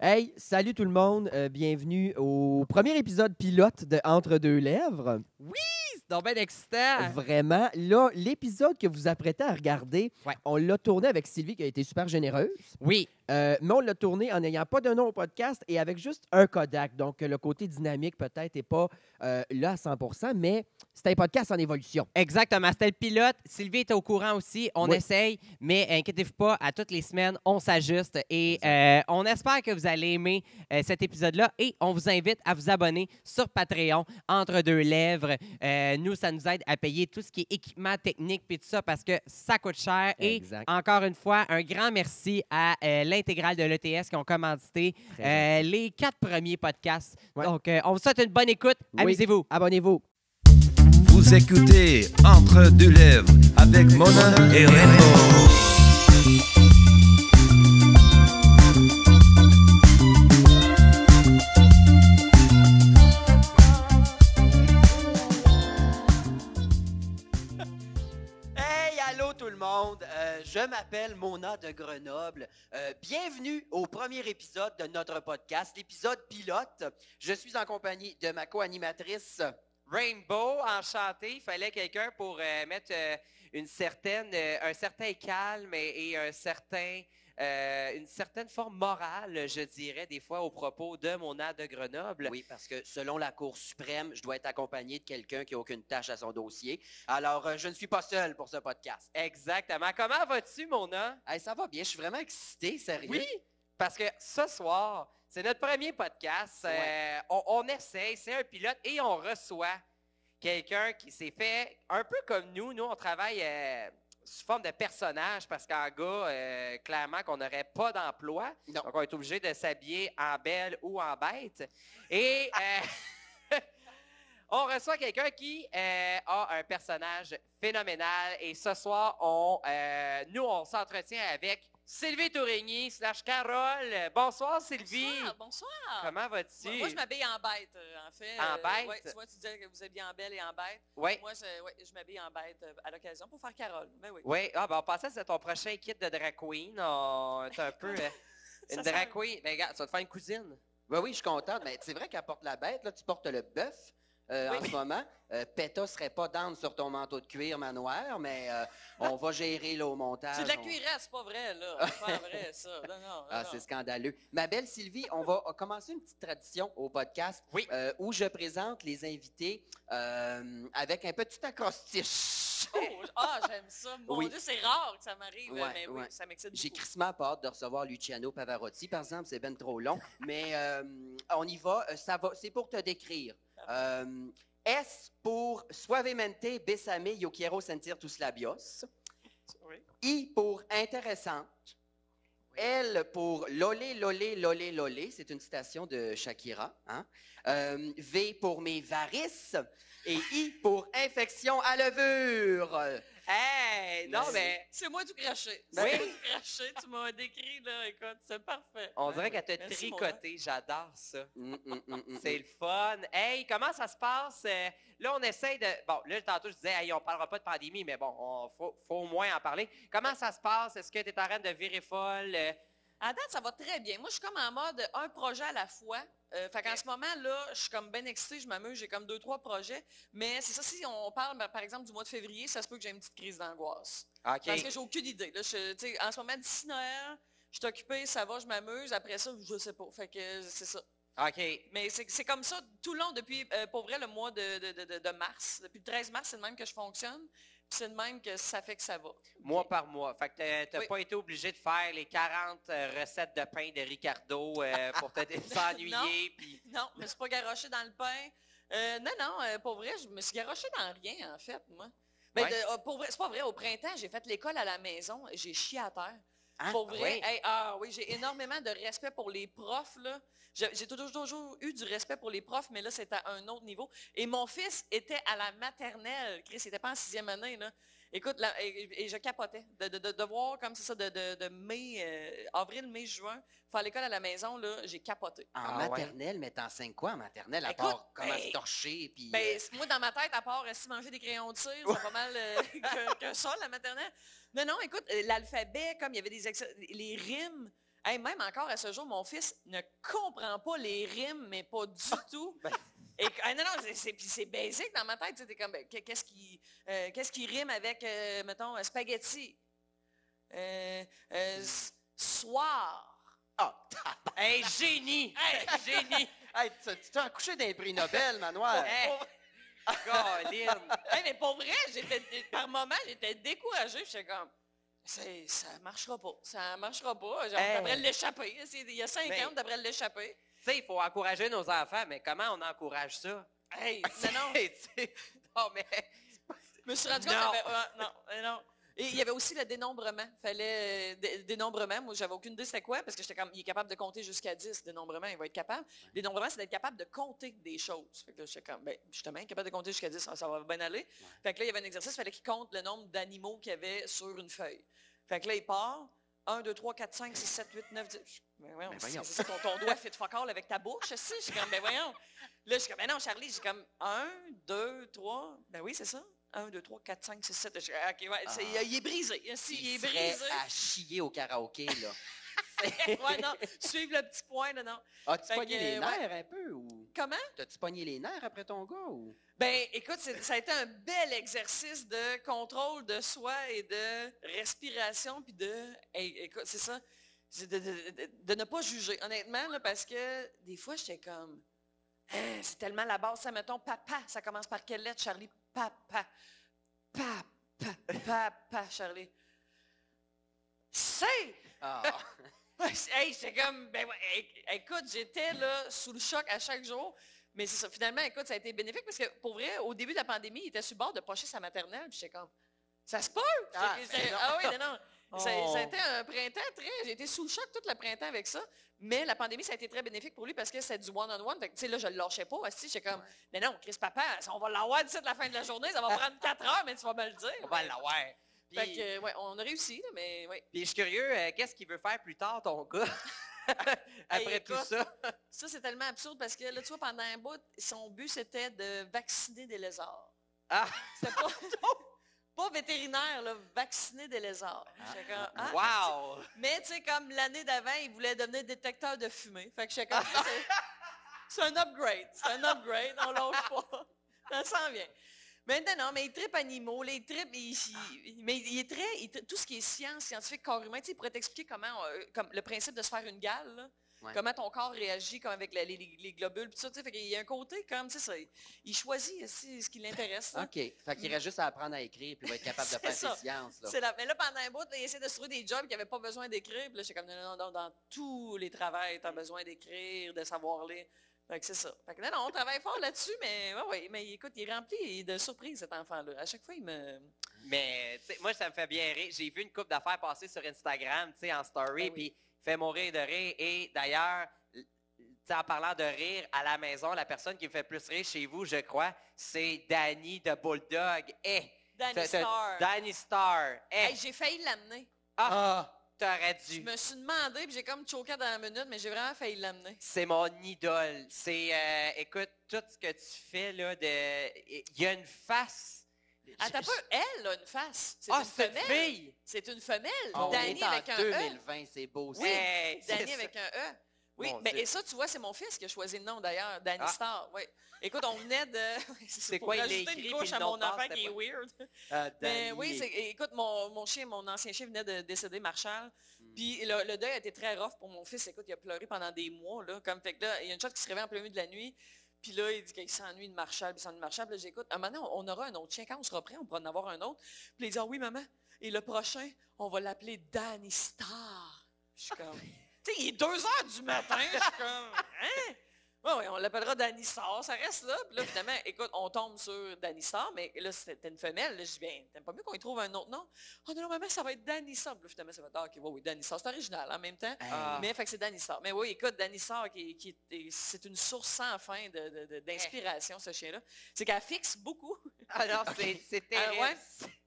Hey, salut tout le monde, euh, bienvenue au premier épisode pilote de Entre deux lèvres. C'est donc bien excitant. Vraiment, là, l'épisode que vous apprêtez à regarder, Ouais. on l'a tourné avec Sylvie qui a été super généreuse, Oui, euh, mais on l'a tourné en n'ayant pas de nom au podcast et avec juste un Kodak. Donc, le côté dynamique peut-être n'est pas euh, là à 100% mais c'est un podcast en évolution. exactement. C'était le pilote. Sylvie est au courant aussi. On Oui. essaye, mais inquiétez-vous pas, à toutes les semaines, on s'ajuste et euh, on espère que vous allez aimer cet épisode-là et on vous invite à vous abonner sur Patreon, Entre deux lèvres. Nous, ça nous aide à payer tout ce qui est équipement technique et tout ça parce que ça coûte cher. Et encore une fois, un grand merci à euh, l'intégrale de l'ETS qui ont commandité euh, les quatre premiers podcasts. Ouais. Donc, euh, on vous souhaite une bonne écoute. Oui. Amusez-vous. Abonnez-vous. Vous écoutez Entre deux lèvres avec Mona et Rainbow. Monde. Euh, je m'appelle Mona de Grenoble. Euh, bienvenue au premier épisode de notre podcast, l'épisode pilote. Je suis en compagnie de ma co-animatrice. Rainbow, enchanté. Il fallait quelqu'un pour euh, mettre un certain calme et un certain, euh, une certaine forme morale, je dirais, des fois, au propos de Mona de Grenoble. Oui, parce que selon la Cour suprême, je dois être accompagné de quelqu'un qui n'a aucune tâche à son dossier. Alors, euh, je ne suis pas seul pour ce podcast. Exactement. Comment vas-tu, Mona? Hey, ça va bien, je suis vraiment excité, sérieux. Oui, parce que ce soir, c'est notre premier podcast. Euh, on, on essaye, c'est un pilote et on reçoit quelqu'un qui s'est fait un peu comme nous. Nous, on travaille euh, sous forme de personnage parce qu'en gars, euh, clairement, qu'on n'aurait pas d'emploi. Donc, on est obligé de s'habiller en belle ou en bête. Et euh, on reçoit quelqu'un qui euh, a un personnage phénoménal. Et ce soir, on, nous, on s'entretient avec Sylvie Tourigny slash Carole. Bonsoir, Sylvie. Bonsoir, bonsoir. Comment vas-tu? Moi, moi, je m'habille en bête, euh, en fait. En bête? ouais, tu vois, tu disais que vous habillez en belle et en bête. Oui. Moi, je, ouais, je m'habille en bête euh, à l'occasion pour faire Carole. Ben oui. Oui, ah, ben, on pensait que c'était ton prochain kit de drag queen. On est un peu euh, une Ça drag queen. Ben, regarde, tu vas te faire une cousine. Oui, oui, je suis contente. Mais c'est vrai qu'elle porte la bête. Là, tu portes le bœuf euh, en ce moment. Euh, Peta serait pas down sur ton manteau de cuir manoir, mais euh, on va gérer là, au montage. C'est de la On- cuirasse, pas vrai, là. C'est pas vrai, ça. Non, non. non, Ah, c'est scandaleux. Ma belle Sylvie, on va commencer une petite tradition au podcast Oui. euh, où je présente les invités avec un petit acrostiche. Oh, ah, j'aime ça. Mon Oui. Dieu, c'est rare que ça m'arrive, Ouais, mais oui, ouais. ça m'excite J'ai crissement pas hâte de recevoir Luciano Pavarotti, par exemple, c'est ben trop long. Mais euh, on y va, euh, ça va, c'est pour te décrire. Euh, S pour suavemente, besame, yo quiero sentir tus labios. Oui. I pour intéressante. L pour lolé, lolé, lolé, lolé. C'est une citation de Shakira. hein. Euh, v pour mes varices. Et I pour infection à levure. Hey, non, Merci. mais C'est moi du craché. Ben C'est oui. moi du craché. Tu m'as décrit, là. Écoute, c'est parfait. on dirait qu'elle t'a tricoté. J'adore ça. Mm, mm, mm, C'est le fun. Hey, comment ça se passe? Euh, là, on essaye de. Bon, là, tantôt, je disais, hey, on parlera pas de pandémie, mais bon, on faut, faut au moins en parler. Comment ça se passe? Est-ce que tu es en train de virer folle? À date, ça va très bien. Moi, je suis comme en mode un projet à la fois. Euh, fait qu'en ce moment, là, je suis comme bien excitée, je m'amuse, j'ai comme deux, trois projets. Mais c'est ça, si on parle, ben, par exemple, du mois de février, ça se peut que j'ai une petite crise d'angoisse. Parce que j'ai aucune idée. Là, je, en ce moment, d'ici Noël, je suis occupée, ça va, je m'amuse. Après ça, je sais pas. Fait que c'est ça. OK. Mais c'est c'est comme ça tout le long depuis, euh, pour vrai, le mois de, de- de- de mars. Depuis le 13 mars, c'est le même que je fonctionne. C'est le même que ça fait que ça va. Mois par mois. Fait que t'as Oui. pas été obligé de faire les 40 euh, recettes de pain de Ricardo euh, pour te s'ennuyer. puis- Non, je me suis pas garoché dans le pain. Euh, non, non, euh, pour vrai, je me suis garoché dans rien, en fait, moi. Ben, Ouais. de- euh, pour vrai, c'est pas vrai. Au printemps, j'ai fait l'école à la maison et j'ai chié à terre. Hein? Pour vrai, oui? hey, ah oui, j'ai énormément de respect pour les profs, là. J'ai toujours, toujours eu du respect pour les profs, mais là, c'est à un autre niveau. Et mon fils était à la maternelle. Chris, il était pas en sixième année, là. Écoute, là, et, et je capotais de, de, de, de voir comme c'est ça, de, de, de mai, euh, avril, mai, juin, faire l'école à la maison, là, j'ai capoté. En Ah ouais. maternelle, mais t'enseignes quoi en maternelle, à Écoute, part comment ben, se torcher, puis... Ben, euh, moi, dans ma tête, à part euh, si manger des crayons de cire, c'est pas mal euh, que, que ça, la maternelle. Non, non, écoute, l'alphabet, comme il y avait des ex- les rimes, Hey, même encore à ce jour, mon fils ne comprend pas les rimes, mais pas du tout. Ben. Et, ah, non, non, c'est- basique dans ma tête. tu sais, comme, ben, qu'est- qu'est-ce qui, euh, qu'est-ce qui rime avec, euh, mettons, euh, spaghetti? Euh, soir. Ah, Hey, génie! Hey, génie! hey, tu t'es accouché d'un prix Nobel, Manoir. Hey! Hey, mais pour vrai, par moment, j'étais découragée. puis J'étais comme, Ça marchera pas. Ça marchera pas. Genre, Hey. t'aimerais l'échapper. Il y a cinq Ben. ans, t'aimerais l'échapper. Tu sais, il faut encourager nos enfants, mais comment on encourage ça? Hey, non, non. Non, mais... Je me suis rendu compte Non. ouais, non, euh, non. Et il y avait aussi le dénombrement. Fallait euh, dé- dénombrement. Moi, j'avais aucune idée c'était quoi, parce que j'étais comme, il est capable de compter jusqu'à 10, dénombrement, il va être capable. Dénombrement, c'est d'être capable de compter des choses. Fait que j'étais comme, ben, justement, capable de compter jusqu'à 10, ça, va bien aller. Fait que là, il y avait un exercice, il fallait qu'il compte le nombre d'animaux qu'il y avait sur une feuille. Fait que là, il part. 1, 2, 3, 4, 5, 6, 7, 8, 9, 10. Je- Ben voyons, Ben c'est voyons. c'est ton, ton doigt fait de fuck all avec ta bouche, si. Je suis comme, ben voyons. Là, je suis comme, ben non, Charlie, j'ai comme 1, 2, 3. Ben oui, c'est ça. 1, 2, 3, 4, 5, 6, 7. Je suis, OK, ouais, c'est- Ah. il est brisé. Si, il est serait brisé. à chier au karaoké, là. ouais, non, suivre le petit point, là, non. As-tu pogné que, les ouais. nerfs un peu ou? Comment? t'as-tu pogné les nerfs après ton gars ou? Ben, écoute, c'est- ça a été un bel exercice de contrôle de soi et de respiration, puis de, hey, écoute, c'est ça, c'est de, de- de- de ne pas juger, honnêtement, là, parce que des fois, j'étais comme, Hein, c'est tellement la base, ça, mettons, papa, ça commence par quelle lettre, Charlie? Papa, papa, papa, Charlie. C'est! Ah, Ouais, c'est- comme, ben, écoute, j'étais là sous le choc à chaque jour. Mais c'est ça, finalement, écoute, ça a été bénéfique parce que pour vrai, au début de la pandémie, il était sur le bord de pocher sa maternelle. Puis j'étais comme, ça se peut? Ah, ben ah oui, non. Ça, Oh. ça a été un printemps très. J'ai été sous le choc tout le printemps avec ça. Mais la pandémie, ça a été très bénéfique pour lui parce que c'est du one-on-one. Tu sais, là, je le lâchais pas. aussi. J'étais comme, mais non, Chris Papa, on va l'avoir d'ici de la fin de la journée. Ça va prendre quatre heures, mais tu vas me le dire. On va l'avoir. Fait que, ouais, on a réussi, là, mais ouais. puis je suis curieux, euh, qu'est-ce qu'il veut faire plus tard, ton gars? Après Hey, tout ça. Ça, c'est tellement absurde parce que là, tu vois, pendant un bout, son but, c'était de vacciner des lézards. Ah, C'était pas, pas vétérinaire, là, vacciner des lézards. Comme, ah. wow! Mais tu sais, comme l'année d'avant, il voulait devenir détecteur de fumée. Fait que comme, c'est- un upgrade. C'est un upgrade, on lâche pas. Ça s'en vient. Non, non, mais il tripe animaux, les tripes, il, il- mais il est très, il tout ce qui est science, scientifique, corps humain, tu sais, il pourrait t'expliquer comment, euh, comme le principe de se faire une gale, là. Ouais. comment ton corps réagit, comme avec la- les, les- les globules, puis ça, tu sais, fait qu'il y a un côté comme, tu sais, ça, il choisit aussi ce qui l'intéresse. OK. Fait qu'il reste juste à apprendre à écrire puis il va être capable de faire ça. ses sciences. Là. C'est là. Mais là, pendant un bout, il essaie de se trouver des jobs qui n'avaient pas besoin d'écrire. Puis là, j'étais comme, non, non, non, dans tous les travails, tu as besoin d'écrire, de savoir lire. Fait que c'est ça. Fait que non, non, on travaille fort là-dessus, mais ouais, ouais, mais écoute, il est rempli de surprises, cet enfant-là. À chaque fois, il me... Mais tu sais, moi, ça me fait bien rire. J'ai vu une coupe d'affaires passer sur Instagram, tu sais, en story, Ben oui. puis il fait mourir de rire. Et d'ailleurs, en parlant de rire à la maison, la personne qui me fait plus rire chez vous, je crois, c'est Danny de Bulldog. Eh! Danny Star. Danny Star. Eh! Hey, j'ai failli l'amener. ah! T'aurais Je dû. me suis demandé, puis j'ai comme choqué dans la minute, mais j'ai vraiment failli l'amener. C'est mon idole. C'est, euh, écoute, tout ce que tu fais, là, de... Il y a une face. Attends un peu, elle a une face. C'est Ah, une c'est une femelle. fille! C'est une femelle. On Danny est en avec un E. 2020, c'est beau. Oui, c'est Danny ça. avec un E. Oui, Mon mais Dieu. et ça, tu vois, c'est mon fils qui a choisi le nom d'ailleurs, Danny Ah. Star. Oui. Écoute, on venait de. C'est quoi, il écrit, une couche à mon enfant qui est pas- weird. Ah, Mais oui, c'est- écoute, mon, mon chien, mon ancien chien venait de décéder, Marshall. Hmm. Puis le, le deuil a été très rough pour mon fils. Écoute, il a pleuré pendant des mois. Là, comme, fait que là, il y a une chose qui se réveille en plein milieu de la nuit. Puis là, il dit qu'il s'ennuie de Marshall, puis il s'ennuie de Marshall. Puis là, j'écoute, un moment donné, on, aura un autre chien. Quand on sera prêt, on pourra en avoir un autre. Puis il dit, ah oui, maman. Et le prochain, on va l'appeler Danny Star. Je suis comme, tu sais, il est 2 heures du matin. Je suis comme, hein? Oui, oui, on l'appellera Danny Star, ça reste là. Puis là, finalement, écoute, on tombe sur Danny Star, mais là, c'était une femelle. Là, je dis, bien, t'aimes pas mieux qu'on y trouve un autre nom? Oh non, non, maman, ça va être Danny Star. Puis là, finalement, ça va être, ah, OK, oui, oui, Danny Star. C'est original en même temps. Ah. Mais fait que c'est Danny Star. Mais oui, écoute, Danny Star, qui, qui est- c'est une source sans fin de- de- de- d'inspiration, ce chien-là. C'est qu'elle fixe beaucoup. Non, c'est, c'est Ah, terrible. ouais?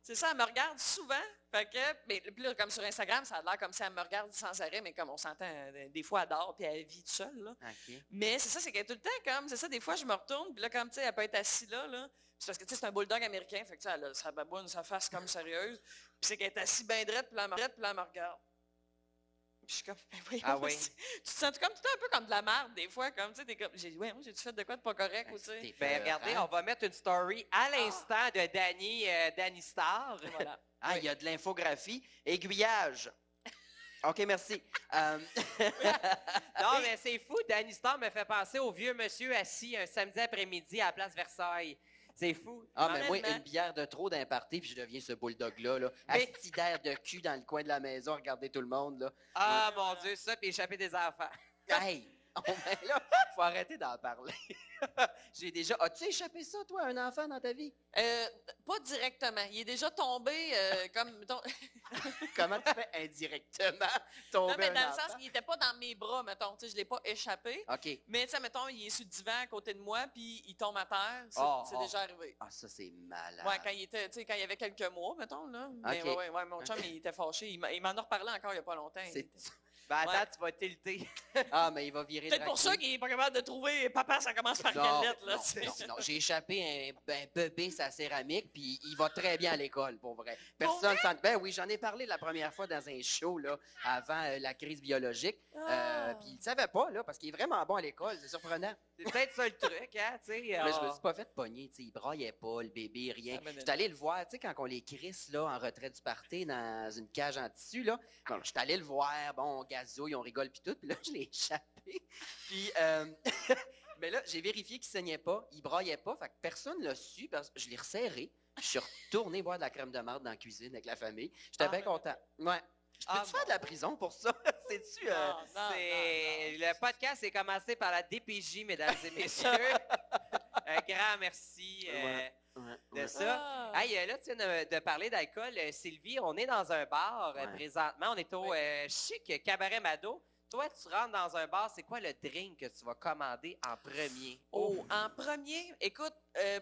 C'est ça, elle me regarde souvent. Fait que, mais puis là, comme sur Instagram, ça a l'air comme si elle me regarde sans arrêt, mais comme on s'entend, euh, des fois, elle dort puis elle vit toute seule. Là. Mais c'est ça, c'est qu'elle est tout le temps comme, c'est ça, des fois, je me retourne, puis là, comme, tu sais, elle peut être assise là, là. C'est parce que, tu sais, c'est un bulldog américain, fait que, tu sais, elle a sa baboune, sa face comme sérieuse. Puis c'est qu'elle est assise bien drette, puis là, elle me regarde, puis je suis comme, ben voyons, Ah oui? tu te sens comme tout un peu comme de la merde des fois, comme tu sais, t'es comme, j'ai dit, ouais, moi, j'ai-tu fait de quoi de pas correct ou tu sais? C'était Ben, regardez, on va mettre une story à l'instant de Danny, euh, Danny Star. Voilà. Ah, il y a de l'infographie. Aiguillage. OK, merci. Euh, Non, mais c'est fou. Danny Star me fait penser au vieux monsieur assis un samedi après-midi à la place Versailles. C'est fou. ah, mais moi, une bière de trop d'un party, puis je deviens ce bulldog-là. Là, Mais- de cul dans le coin de la maison, regarder tout le monde. Là. Ah, mon Dieu, ça, puis échapper des enfants. Hey! Ben là, faut arrêter d'en parler. J'ai déjà. As-tu échappé ça, toi, un enfant dans ta vie? Euh, pas directement. Il est déjà tombé euh, comme. Comment tu fais indirectement tomber non, mais un dans le enfant? sens qu'il était pas dans mes bras, mettons. Tu sais, je l'ai pas échappé. OK. Mais tu sais, mettons, il est sur le divan à côté de moi, puis il tombe à terre. C'est Oh, c'est oh. déjà arrivé. Ah, ça, c'est malade. Ouais, quand il était, tu sais, quand il y avait quelques mois, mettons, là. Mais Ok. ouais, ouais, ouais, mon chum, il était fâché. Il m'en a reparlé encore il y a pas longtemps. C'est- Ben, attends, Ouais. tu vas tilter. Ah, mais il va virer Peut-être pour ça qu'il est pas capable de trouver papa, ça commence par Non, quelle lettre, là. non, non, non. J'ai échappé un, un bébé sa céramique, puis il va très bien à l'école, pour vrai. Personne s'en... Ben oui, j'en ai parlé la première fois dans un show, là, avant euh, la crise biologique. Euh, Ah. puis il ne savait pas, là, parce qu'il est vraiment bon à l'école. C'est surprenant. C'est peut-être ça le truc, hein, tu sais. Mais je me ah. suis pas fait pogner, tu sais. Il braillait pas, le bébé, rien. Ah, J'étais allé le voir, tu sais, quand on les crisse, là, en retrait du party, dans une cage en tissu, là. Bon, j'étais allé le voir, bon, on on rigole, puis tout. Puis là, je l'ai échappé. Puis, euh, mais là, j'ai vérifié qu'il saignait pas, il braillait pas, fait que personne l'a su, parce que je l'ai resserré. Je suis retourné boire de la crème de marde dans la cuisine avec la famille. J'étais Ah, bien ben, content. Ouais. Je peux-tu Ah, faire de la prison pour ça? Euh, non, Le podcast est commencé par la DPJ, mesdames et messieurs. Un grand merci euh, Ouais. ouais, de ça. Ah. Hey, euh, là, tu viens de, de parler d'alcool. Euh, Sylvie, on est dans un bar euh, Ouais. présentement. On est au euh, chic Cabaret Mado. Toi, tu rentres dans un bar, c'est quoi le drink que tu vas commander en premier? Oh, en premier, écoute, euh,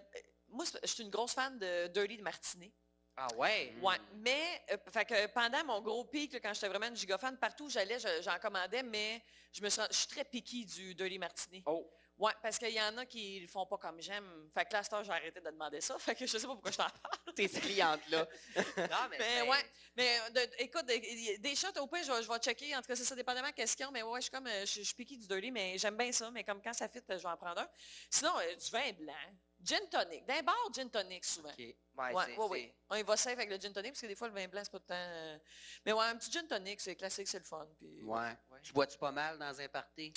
moi, je suis une grosse fan de Dirty Martini. Ah ouais? Mm. Ouais, mais euh, fait que pendant mon gros pic, là, quand j'étais vraiment une gigafan, partout où j'allais, je- j'en commandais, mais je me suis, je suis très picky du Dirty Martini. Oh. Ouais, parce qu'il y en a qui le font pas comme j'aime. Fait que là, à cette heure, j'ai arrêté de demander ça. Fait que je sais pas pourquoi je t'en parle. Tes clientes-là. Non, mais, Mais c'est- ouais, mais de- écoute, des, des shots au pire, je, vais- je vais checker. En tout cas, c'est ça, dépendamment de la question. Mais ouais, je suis comme, euh, je, je suis piquée du dirty, mais j'aime bien ça. Mais comme quand ça fit, je vais en prendre un. Sinon, euh, du vin blanc, gin tonic. D'un bar, gin tonic souvent. OK. Ouais, Ouais, c'est- ouais, ouais. On y va safe avec le gin tonic, parce que des fois, le vin blanc, c'est pas tout le temps. euh, Mais ouais, un petit gin tonic, c'est classique, c'est le fun. Puis, Ouais. Ouais. Tu bois-tu pas mal dans un party?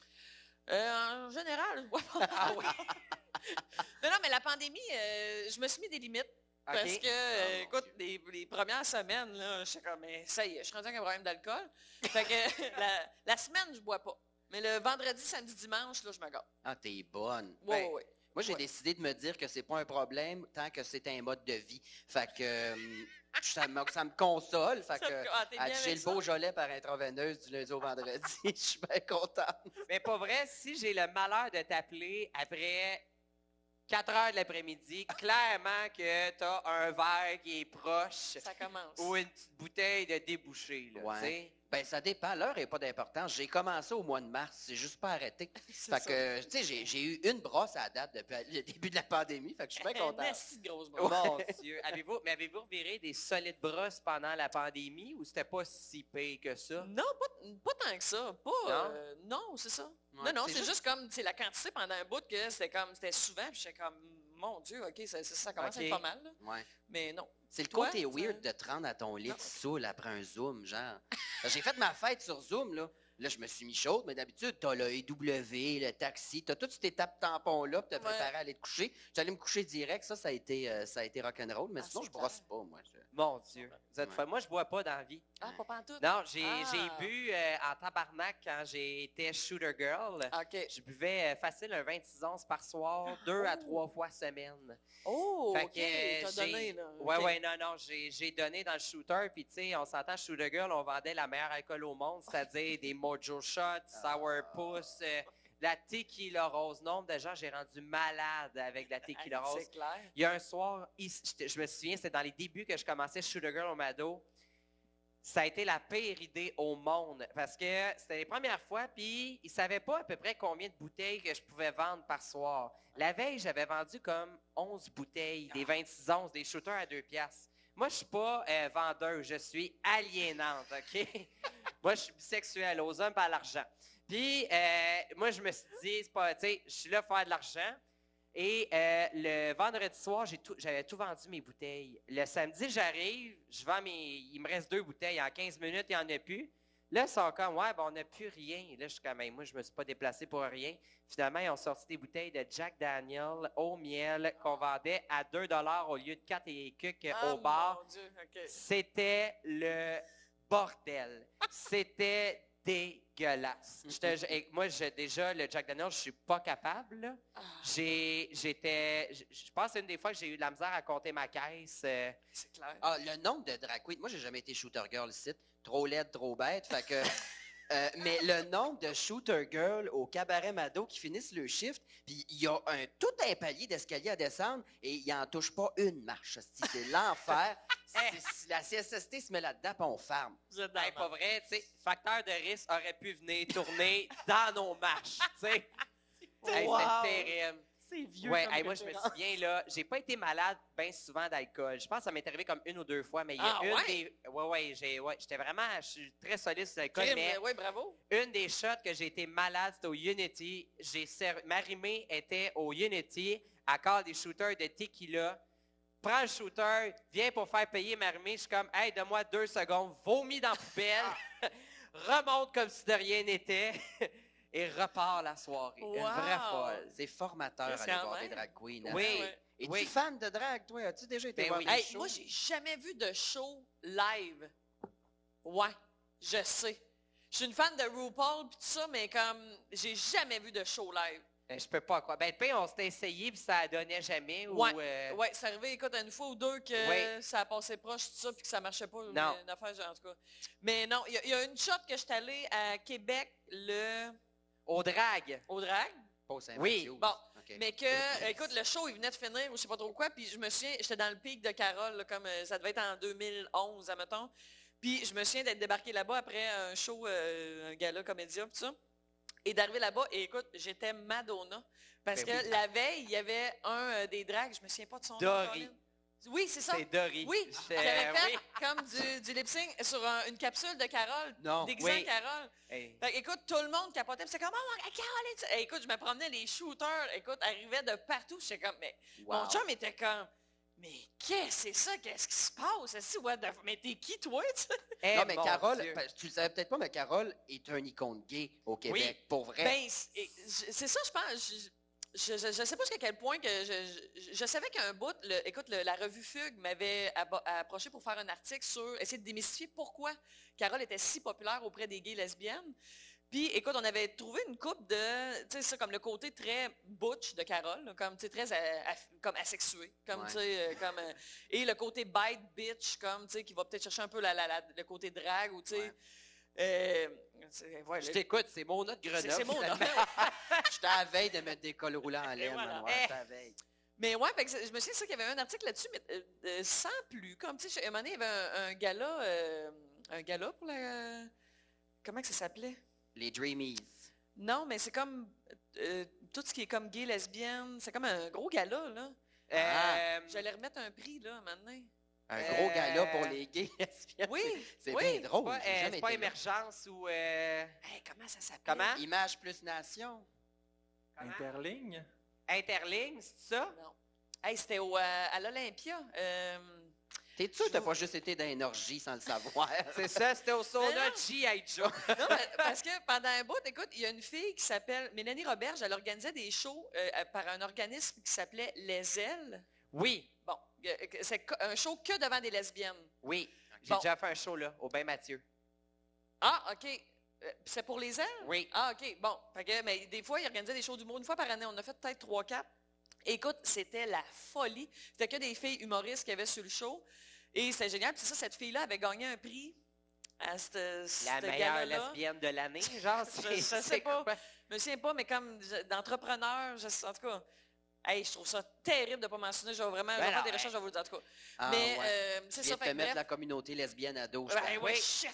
Euh, en général, je bois pas. Ah oui? non, non, mais la pandémie, euh, je me suis mis des limites. Parce que, euh, Ah, mon écoute, les, les premières semaines, là, je suis comme, mais ça y est, je suis rendu avec un problème d'alcool. Fait que la, la semaine, je bois pas. Mais le vendredi, samedi, dimanche, là, je me gâte. Ah, t'es bonne. Ouais, Ben, ouais, ouais. Moi, j'ai Ouais. décidé de me dire que c'est pas un problème tant que c'est un mode de vie. Fait que euh, ça, me, ça me console. Fait Ça que ah, j'ai le beau jolet par intraveineuse du lundi au vendredi. Je suis bien contente. Mais pas vrai, si j'ai le malheur de t'appeler après 4 heures de l'après-midi, clairement que tu as un verre qui est proche Ça commence. ou une petite bouteille de débouché. Là, Ouais. Ben, ça dépend. L'heure n'est pas d'importance. J'ai commencé au mois de mars. C'est juste pas arrêté. Fait que, tu sais, j'ai- j'ai eu une brosse à date depuis le début de la pandémie. Fait que je suis bien content. de grosse brosse. Mon Dieu. Avez-vous, mais avez-vous reviré des solides brosses pendant la pandémie ou c'était pas si pire que ça? Non, pas, pas tant que ça. Pas, Non? euh, non, c'est ça. Ouais, non, non, c'est c'est juste, comme, c'est la quantité pendant un bout que c'était comme, c'était souvent, puis j'étais comme, mon Dieu, OK, ça, ça, ça commence à être pas mal, là. Ouais. Mais non. C'est le Toi, côté weird de te rendre à ton lit saoul après un Zoom, genre. J'ai fait ma fête sur Zoom, là. Là, je me suis mis chaude, mais d'habitude, t'as le EW, le taxi, t'as toutes ces étapes tampons-là, puis t'as Ouais. préparé à aller te coucher. J'allais me coucher direct, ça, ça a été, euh, ça a été rock'n'roll, mais Ah, sinon, je brosse pas, moi. je- Mon Dieu. Vous êtes Ouais. fin. Moi, je bois pas dans la vie. Ah, pas pantoute? Non, j'ai Ah. j'ai bu euh, en tabarnak quand j'étais shooter girl. OK. Je buvais euh, facile un 26 onces par soir, deux à trois fois semaine. Oh, Fait OK, que, euh, donné, là. Ouais, OK. ouais, non, non, j'ai j'ai donné dans le shooter, puis tu sais, on s'entend, shooter girl, on vendait la meilleure alcool au monde, c'est-à-dire des mojo shots, sourpuss, euh, la tequila rose. Nombre de gens, j'ai rendu malade avec la tequila Ah, rose. C'est clair. Il y a un soir, je me souviens, c'était dans les débuts que je commençais Shooter Girl au Mado. Ça a été la pire idée au monde parce que c'était les premières fois, puis ils ne savaient pas à peu près combien de bouteilles que je pouvais vendre par soir. La veille, j'avais vendu comme 11 bouteilles, des 26 onces, des shooters à 2 piastres. Moi, je suis pas euh, vendeur, je suis aliénante, OK? Moi, je suis bisexuel, aux hommes, pas à l'argent. Puis, euh, moi, je me suis dit, c'est pas, tu sais, je suis là pour faire de l'argent. Et euh, le vendredi soir, j'ai tout- j'avais tout vendu mes bouteilles. Le samedi, j'arrive, je vends mes. Il me reste deux bouteilles. En 15 minutes, il n'y en a plus. Là, ils sont comme, ouais, ben, on n'a plus rien. Là, je suis comme, moi, je me suis pas déplacé pour rien. Finalement, ils ont sorti des bouteilles de Jack Daniel au miel qu'on vendait à 2 au lieu de 4 et quelques Ah, au bar. C'était le bordel. C'était dégueulasse. Je- moi, j'ai déjà, le Jack Daniel, je suis pas capable. là. Ah, J'ai, j'étais, je je pense que c'est une des fois que j'ai eu de la misère à compter ma caisse. euh, c'est clair. Ah, le nombre de drag queens. Moi, j'ai jamais été shooter girl ici. Trop laide, trop bête. Fait que. euh, mais le nombre de shooter girls au cabaret Mado qui finissent le shift, puis il y a un, tout un palier d'escalier à descendre et il n'en touche pas une marche. hostie. C'est l'enfer. C'est- c'est- la CSST se met là-dedans, puis on ferme. Hey, la pas vrai, tu sais, facteur de risque aurait pu venir tourner dans nos marches, tu sais. Hey, Wow. C'est terrible. C'est vieux. Ouais, comme hey, moi je me souviens là, j'ai pas été malade bien souvent d'alcool. Je pense que ça m'est arrivé comme une ou deux fois, mais il y a Ah, une ouais? des, ouais ouais, j'ai, ouais, j'étais vraiment, je suis très solide sur l'alcool, Crime, mais mais ouais, bravo. une des shots que j'ai été malade, c'était au Unity. J'ai servi, Marimé était au Unity à cause des shooters de tequila. Prends le shooter, viens pour faire payer Marimé. Je suis comme, hey, donne-moi deux secondes, vomis dans la poubelle, remonte comme si de rien n'était et repars la soirée. Une vraie Wow. folle. C'est formateur Qu'est-ce aller voir des drag queens. hein? Oui. Ouais. Es-tu oui. fan de drag, toi? As-tu déjà été Ben voir oui. Hey, shows? moi, j'ai jamais vu de show live. Ouais, je sais. Je suis une fan de RuPaul pis tout ça, mais comme j'ai jamais vu de show live. Ben, je peux pas croire. Ben, pire, on s'était essayé puis ça donnait jamais. ou, Ouais, euh, ouais, c'est arrivé, écoute, une fois ou deux que Ouais. ça a passé proche, tout ça, puis que ça marchait pas. Non. mais Une affaire, genre, en tout cas. Mais non, il y a- il y, a une shot que je suis allée à Québec, le... Au drag. au drag? Pas au Oui. Bon, mais que, écoute, le show, il venait de finir, ou je sais pas trop quoi, puis je me souviens, j'étais dans le pic de Carole, là, comme euh, ça devait être en 2011, admettons. Puis je me souviens d'être débarqué là-bas après un show, euh, un gala comédia, tout ça. Et d'arriver là-bas, et écoute, j'étais Madonna. Parce Ben que oui. la veille, il y avait un euh, des drags, je me souviens pas de son nom. Dory. Colin. Oui, c'est ça. C'est Dory. Oui, J'étais- j'avais fait oui. comme du, du lip-sync sur un- une capsule de Carole, Non. Oui. Carole. Hey. Fait que, écoute, tout le monde capotait. C'est comme, oh, Hey, écoute, je me promenais, les shooters, écoute, arrivaient de partout. J'étais comme, mais Wow. mon chum était comme, mais qu'est-ce que c'est ça? Qu'est-ce qui se passe? Est-ce que, what the Mais t'es qui, toi? non, mais Carole, tu le savais peut-être pas, mais Carole est un icône gay au Québec, pour vrai. Ben, c'est ça, je pense. Je, je, je- je sais pas jusqu'à quel point que je, je, je savais qu'un bout, le- écoute, le- la revue Fugue m'avait abo- approché pour faire un article sur essayer de démystifier pourquoi Carole était si populaire auprès des gays lesbiennes. Puis, écoute, on avait trouvé une coupe de, tu sais, ça, comme le côté très butch de Carole, comme, tu sais, très a- a- comme asexué, comme, Ouais. tu sais, euh, comme, euh, et le côté bite bitch, comme, tu sais, qui va peut-être chercher un peu la, la- la- le côté drague, ou, tu sais, Ouais. euh, c'est- ouais, Je t'écoute, c'est mon autre Grenoble. c'est c'est mon finalement. J'étais à la veille de mettre des cols roulants voilà. Manoir, Eh. j'étais à la veille. Mais ouais, fait que c'est- je me souviens ça qu'il y avait un article là-dessus, mais euh, euh, sans plus. Comme, tu sais, à un moment donné, il y avait un, un gala, euh, un gala pour la... Comment que ça s'appelait? Les Dreamies. Non, mais c'est comme euh, tout ce qui est comme gay, lesbienne. C'est comme un gros gala, là. Euh, J'allais remettre un prix, là, maintenant. Un gros Euh, gala pour les gays lesbiennes. Oui, C'est oui. bien drôle. euh, c'est pas été là. émergence ou. euh, Hey, comment ça s'appelle? Comment? Image plus nation. comment? Interligne? Interligne, c'est ça? Non. Hey, c'était au, euh, à l'Olympia. Euh, T'es sûr que t'as pas juste été dans une orgie sans le savoir? C'est ça, c'était au sauna non. G.I. Joe. Non, mais parce que pendant un bout, écoute, il y a une fille qui s'appelle Mélanie Roberge. Elle organisait des shows euh, par un organisme qui s'appelait Les Ailes. Oui, Bon, euh, c'est un show que devant des lesbiennes. oui. J'ai Bon. déjà fait un show là, au Bain Mathieu. Ah, OK. Euh, C'est pour les ailes? Oui. Ah, OK. Bon. Fait que, mais des fois, il organisait des shows d'humour une fois par année. On a fait peut-être trois, quatre. Écoute, c'était la folie. C'était que des filles humoristes qu'il y avait sur le show. Et c'était génial. Puis ça, cette fille-là avait gagné un prix à cette, La cette meilleure lesbienne de l'année, genre. Je- c'est- je sais c'est pas. quoi? Je me souviens pas, mais comme d'entrepreneur, je- en tout cas, hey, je trouve ça terrible de ne pas mentionner. Je vais vraiment je vais Ben faire des hey. recherches, je vais vous le dire. En tout cas. Ah, mais ouais. euh, Tu c'est ça, te fait mettre bref. la communauté lesbienne à dos. Ben oui, shit!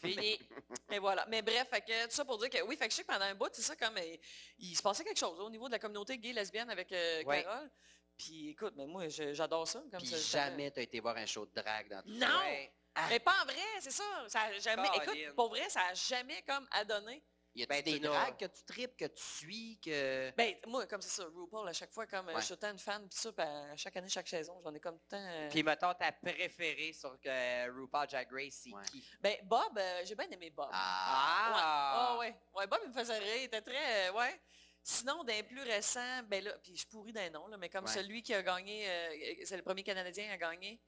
Fini. Et voilà. Mais bref, fait que, tout ça pour dire que oui, fait que je sais que pendant un bout, c'est ça comme euh, il se passait quelque chose au niveau de la communauté gay lesbienne avec euh, Ouais. Carole. Puis écoute, mais moi j'adore ça. Comme Puis ça, jamais t'as été voir un show de drague dans tout Non! ça. Ouais. Ah. Mais pas en vrai, c'est ça. ça jamais, écoute, pour vrai, ça a jamais comme adonné. Y a Ben, des drags que tu tripes, que tu suis, que. Ben, moi, comme c'est ça, RuPaul, à chaque fois, comme Ouais. je suis autant une fan, pis ça, pis à chaque année, chaque saison, j'en ai comme tant. euh, Puis, mettons, ta préférée sur euh, RuPaul Drag Race, c'est Ouais. qui? Ben, Bob, euh, j'ai bien aimé Bob. Ah! Ouais. Ah! Ah ouais. Ouais, Bob, il me faisait rire. Il était très. euh, ouais. Sinon, d'un plus récent, ben là, puis je pourris d'un nom, là, mais comme Ouais. celui qui a gagné, euh, c'est le premier Canadien à gagner.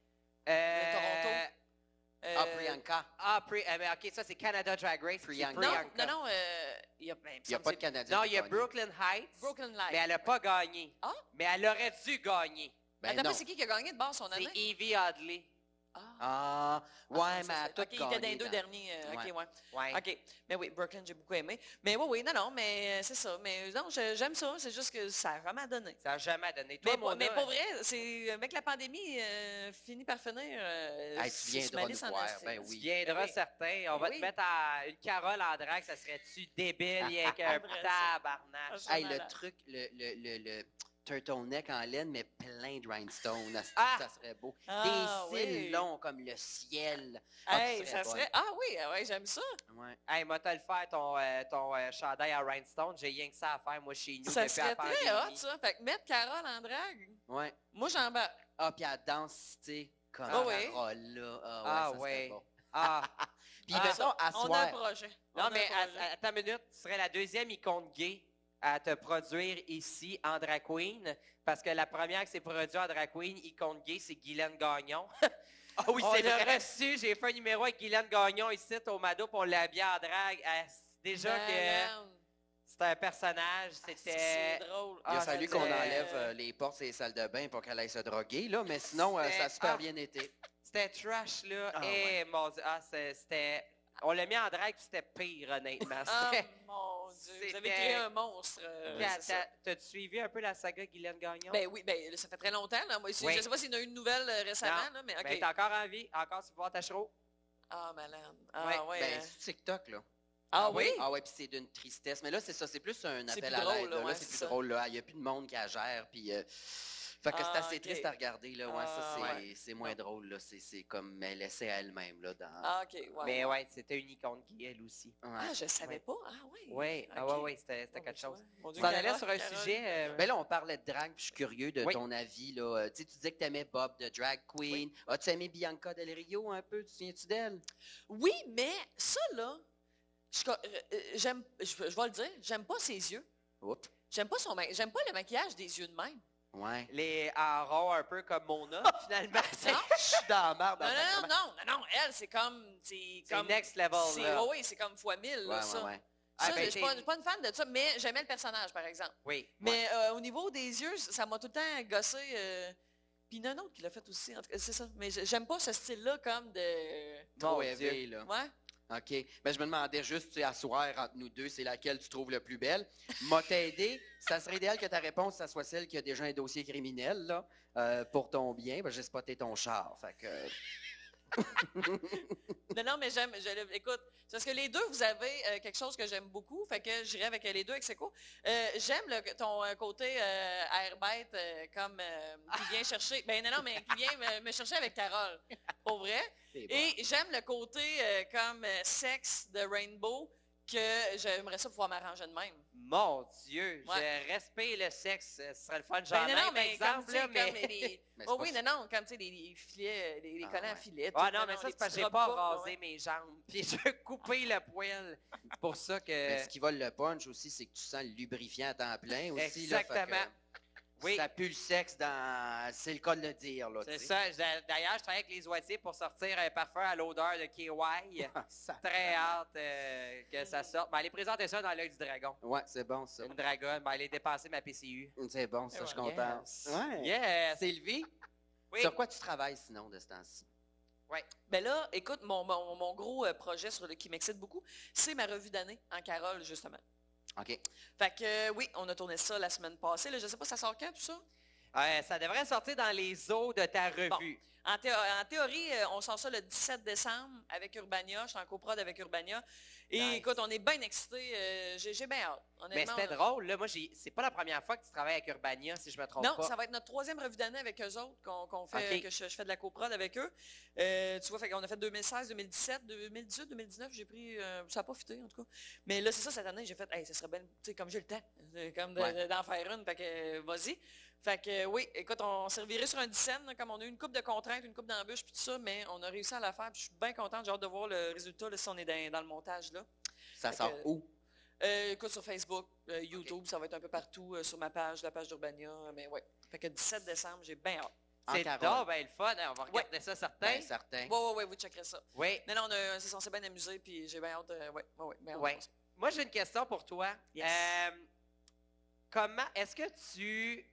Euh. Ah, euh, Priyanka. Ah, Pri- euh, ben, OK, ça, c'est Canada Drag Race. c'est Priyanka. Non, non, non, euh, il y a, ben, Il n'y a pas de Canadien. Non, il y a gagne. Brooklyn Heights, c'est Brooklyn Light. mais elle n'a pas gagné. Ah? Mais elle aurait dû gagner. Ben Attends, c'est qui qui a gagné de base son C'est année? Evie Hadley. Ah. Ah, ouais, Ah, mais a c'est- tout OK, il était dans les deux derniers. euh, OK, Ouais. OK. Mais oui, Brooklyn, j'ai beaucoup aimé. Mais oui, oui, non, non, mais euh, c'est ça. Mais non, je- j'aime ça. C'est juste que ça a vraiment donné. Ça n'a jamais donné. Toi, Mais, Mona, mais pour vrai, c'est avec la pandémie euh, fini par finir. Euh, Hey, tu viendras nous voir, ben Tu oui. viendras Ben oui. certain. On va Oui. te mettre à une Carole en drague, ça serait-tu débile, rien qu'un J'aimerais ça. tabarnak. Hey, le truc, le, le, le, le turtleneck en laine, mais plein de rhinestones. Ah! Ça serait beau. Ah, Des cils oui. longs comme le ciel. Ah, Hey, ça bonne. serait. Ah oui, ah ouais, j'aime ça. Ouais. Hey, moi, te le faire, ton, euh, ton euh, chandail à rhinestone? J'ai rien que ça à faire, moi, chez nous. Ça depuis serait très hot, ça. Fait que mettre Carole en drague, Ouais. moi j'embarque. Ah, puis elle danse, tu sais, comme Ah oui? Carole, là. Ah, ouais, Ah, ça ouais. bon. Ah, Puis, Ah, mettons, à On a un projet. On non, a mais un à, projet. à- une minute. Tu serais la deuxième icône gay à te produire ici en drag queen. Parce que la première qui s'est produite en drag queen, icône gay, c'est Guylaine Gagnon. Ah oui, on c'est l'a vrai. reçu. J'ai fait un numéro avec Guylaine Gagnon ici au Mado, puis on l'a habillé en drague. Ah, déjà que c'était un personnage. Ah, C'était. C'est drôle. Il a Ah, fallu qu'on enlève euh, les portes et les salles de bain pour qu'elle aille se droguer, là, mais sinon, euh, ça a super ah. bien été. C'était trash, là. Ah, Eh, mon Dieu. Ah, c'est- c'était. On l'a mis en drague, c'était pire, honnêtement. Ah C'était- mon Dieu. Vous avez créé un monstre. euh, t'as- T'as-tu suivi un peu la saga Guylaine Gagnon? Ben oui, ben là, ça fait très longtemps. Là. Moi, aussi, Oui. Je sais pas s'il y en a eu une nouvelle euh, récemment, Non. là, mais OK. Ben, t'es encore en vie, encore sur voir ta show. Ah, malade. Ah, Ouais, ouais. Ben, hein. c'est TikTok, là. ah oui? Ah ouais, puis c'est d'une tristesse. Mais là, c'est ça, c'est plus un appel plus à l'aide. là, Là, ouais, c'est c'est plus ça. drôle, là. Il n'y a plus de monde qui la gère, puis... euh, Fait que c'est Ah, assez triste à regarder, là. Ouais, ça, Ah, c'est, ouais. c'est moins drôle, là. C'est, c'est comme elle laissait elle-même, là, dans... Ah, OK. Ouais. Mais ouais, c'était une icône gay, elle aussi. Ouais. Ah, je savais Ouais. pas. Ah oui. Oui, ah ouais, ouais, c'était c'était quelque tu chose. t'en allais Carole, sur un sujet. euh, Ben là, on parlait de drag, puis je suis curieux de Oui. ton avis, là. Euh, Tu sais, tu disais que t'aimais Bob de Drag Queen. As-tu aimé Bianca Del Rio un peu? Tu te souviens-tu d'elle? Oui, mais ça, là, euh, j'aime, je, je vais le dire, j'aime pas ses yeux. J'aime pas son j'aime pas le maquillage des yeux de même. Ouais. les en rond un peu comme Mona, finalement. Non? Je suis dans la merde. Non, non, non, non, non, elle, c'est comme, c'est comme, next level. là. oui, c'est comme fois mille, là, ça. ouais. Ah, Ça, ben, je suis pas, une fan de ça, mais j'aimais le personnage, par exemple. Oui. Mais euh, au niveau des yeux, ça m'a tout le temps gossé. euh, puis un autre qui l'a fait aussi, c'est ça. Mais j'aime pas ce style-là comme de... Trop là. Ouais? OK? Ben, je me demandais juste, tu sais, à entre nous deux, c'est laquelle tu trouves le plus belle? M'a t'aidé. Ça serait idéal que ta réponse, ça soit celle qui a déjà un dossier criminel, là, euh, pour ton bien. Ben, j'ai spoté ton char. Fait que... Non, non, mais j'aime. écoute, parce que les deux, vous avez euh, quelque chose que j'aime beaucoup. Fait que j'irai avec les deux, avec Seco. Euh, j'aime ton côté airbite, euh, comme qui vient chercher. Ben non, non, mais qui vient me, me chercher avec Carole. Pour vrai. Et j'aime le côté euh, comme euh, sexe de Rainbow que j'aimerais ça pouvoir m'arranger de même. Mon Dieu, Ouais. je respecte le sexe. Ce serait le fun, j'en non, ai non, mais exemple, comme, tu sais, là, comme mais... les- Mais Oh oui, non, non, comme tu sais, les, les filets, les, les Ah, collants ouais. filets. Ah tout, non, mais ça, les c'est parce que petits pas robes courtes, rasé ouais. mes jambes. Puis j'ai coupé le poil. C'est pour ça que... Mais ce qui vole le punch aussi, c'est que tu sens le lubrifiant à temps plein aussi. là. Fait que, Exactement. Oui. Ça pue le sexe dans... C'est le cas de le dire, là. C'est ça. D'ailleurs, je travaille avec les oitiers pour sortir un parfum à l'odeur de KY. Ah, Très hâte euh, que ça sorte. Ben, allez présenter ça dans l'œil du dragon. Ouais, c'est bon, ça. Une dragonne, ben, allez dépasser ma PCU. C'est bon, ça, je suis Yes. content. Ouais. Yes! Sylvie, Oui. sur quoi tu travailles sinon de ce temps-ci? Ben là, écoute, mon, mon, mon gros euh, projet sur le, qui m'excite beaucoup, c'est ma revue d'année en Carole, justement. OK. Fait que euh, oui, on a tourné ça la semaine passée. Là, je sais pas, ça sort quand tout ça? Euh, ça devrait sortir dans les eaux de ta revue. En, thé- en théorie, euh, on sort ça le 17 décembre avec Urbania. Je suis en coprod avec Urbania. Et Nice. écoute, on est bien excités. euh, J'ai bien hâte. Mais Honnêtement, c'était on- drôle, là. Moi, j'ai- c'est pas la première fois que tu travailles avec Urbania, si je me trompe Non, pas. ça va être notre troisième revue d'année avec eux autres qu'on fait, que je, je fais de la coprod avec eux. Euh, tu vois, fait qu'on a fait 2016, 2017, 2018, 2019, j'ai pris, euh, ça n'a pas fité en tout cas. Mais là, c'est ça, cette année, j'ai fait, hey, ce serait bien, tu sais, comme j'ai le temps, comme de- Ouais. de- d'en faire une, fait que vas-y. Fait que euh, oui, écoute, on servirait sur un 10 cents, là, comme on a eu une coupe de contraintes, une coupe d'embûches, puis tout ça, mais on a réussi à la faire, puis je suis bien contente, j'ai hâte de voir le résultat, là, si on est dans, dans le montage, là. Ça Fait sort que- où? Euh, écoute, sur Facebook, euh, YouTube, ça va être un peu partout, euh, sur ma page, la page d'Urbania, mais ouais. Fait que 17 décembre, j'ai bien hâte. C'est donc ben le fun. hein, On va regarder ça, certain. Ben, certain. Ouais, ouais, ouais, vous checkerez ça. Oui. Non, non, on, a- c'est censé bien amuser, puis j'ai bien hâte. euh, ouais, ouais, ouais. Moi, j'ai une question pour toi. Yes. Euh, comment est-ce que tu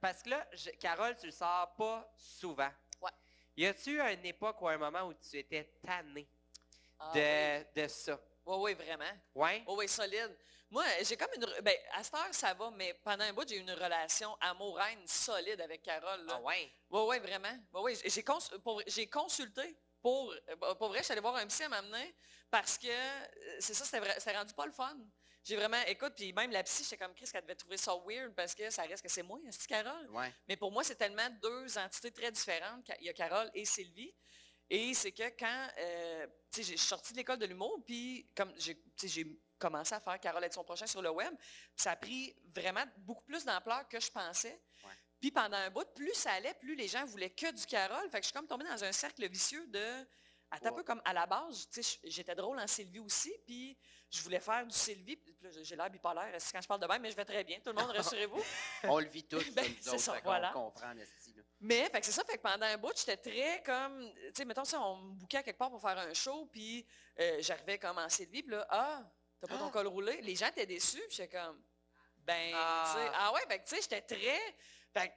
parce que là, je- Carole, tu le sors pas souvent. Ouais. Y a-tu une époque ou un moment où tu étais tanné Ah, de, de ça? oui. ouais, vraiment. Ouais? Ouais, ouais, solide. Moi, j'ai comme une. Ben, à cette heure, ça va, mais pendant un bout, j'ai eu une relation amour-haine solide avec Carole. Là. Ah ouais? Ouais, ouais, vraiment. J'ai, cons- consulté pour. euh, Pour vrai, je suis allée voir un psy à m'amener parce que euh, c'est ça, c'était rendu pas le fun. J'ai vraiment. Écoute, puis même la psy, j'étais comme Chris, qu'elle devait trouver ça weird parce que ça reste que c'est moi, c'est Carole. Ouais. Mais pour moi, c'est tellement deux entités très différentes. Il y a Carole et Sylvie. Et c'est que quand, euh, tu sais, j'ai- je suis sortie de l'école de l'humour, puis comme j'ai, commencé à faire Carole être son prochain sur le web, ça a pris vraiment beaucoup plus d'ampleur que je pensais. Ouais. Puis pendant un bout, plus ça allait, plus les gens voulaient que du Carole. Fait que je suis comme tombée dans un cercle vicieux de... Un peu comme à la base, j'étais drôle en Sylvie aussi, puis je voulais faire du Sylvie. J'ai l'air bipolaire c'est quand je parle de même, mais je vais très bien. Tout le monde, rassurez-vous. On le vit tous, Ben, c'est ça, fait voilà. comprend. Mais, c'est ça, fait que pendant un bout, j'étais très comme, tu sais, mettons ça, on me bouquait à quelque part pour faire un show, puis euh, j'arrivais comme en Sylvie, puis là, ah, t'as pas ton Ah. col roulé. Les gens étaient déçus, puis j'étais comme, ben, Ah. tu sais, ah ouais, que, tu sais, j'étais très,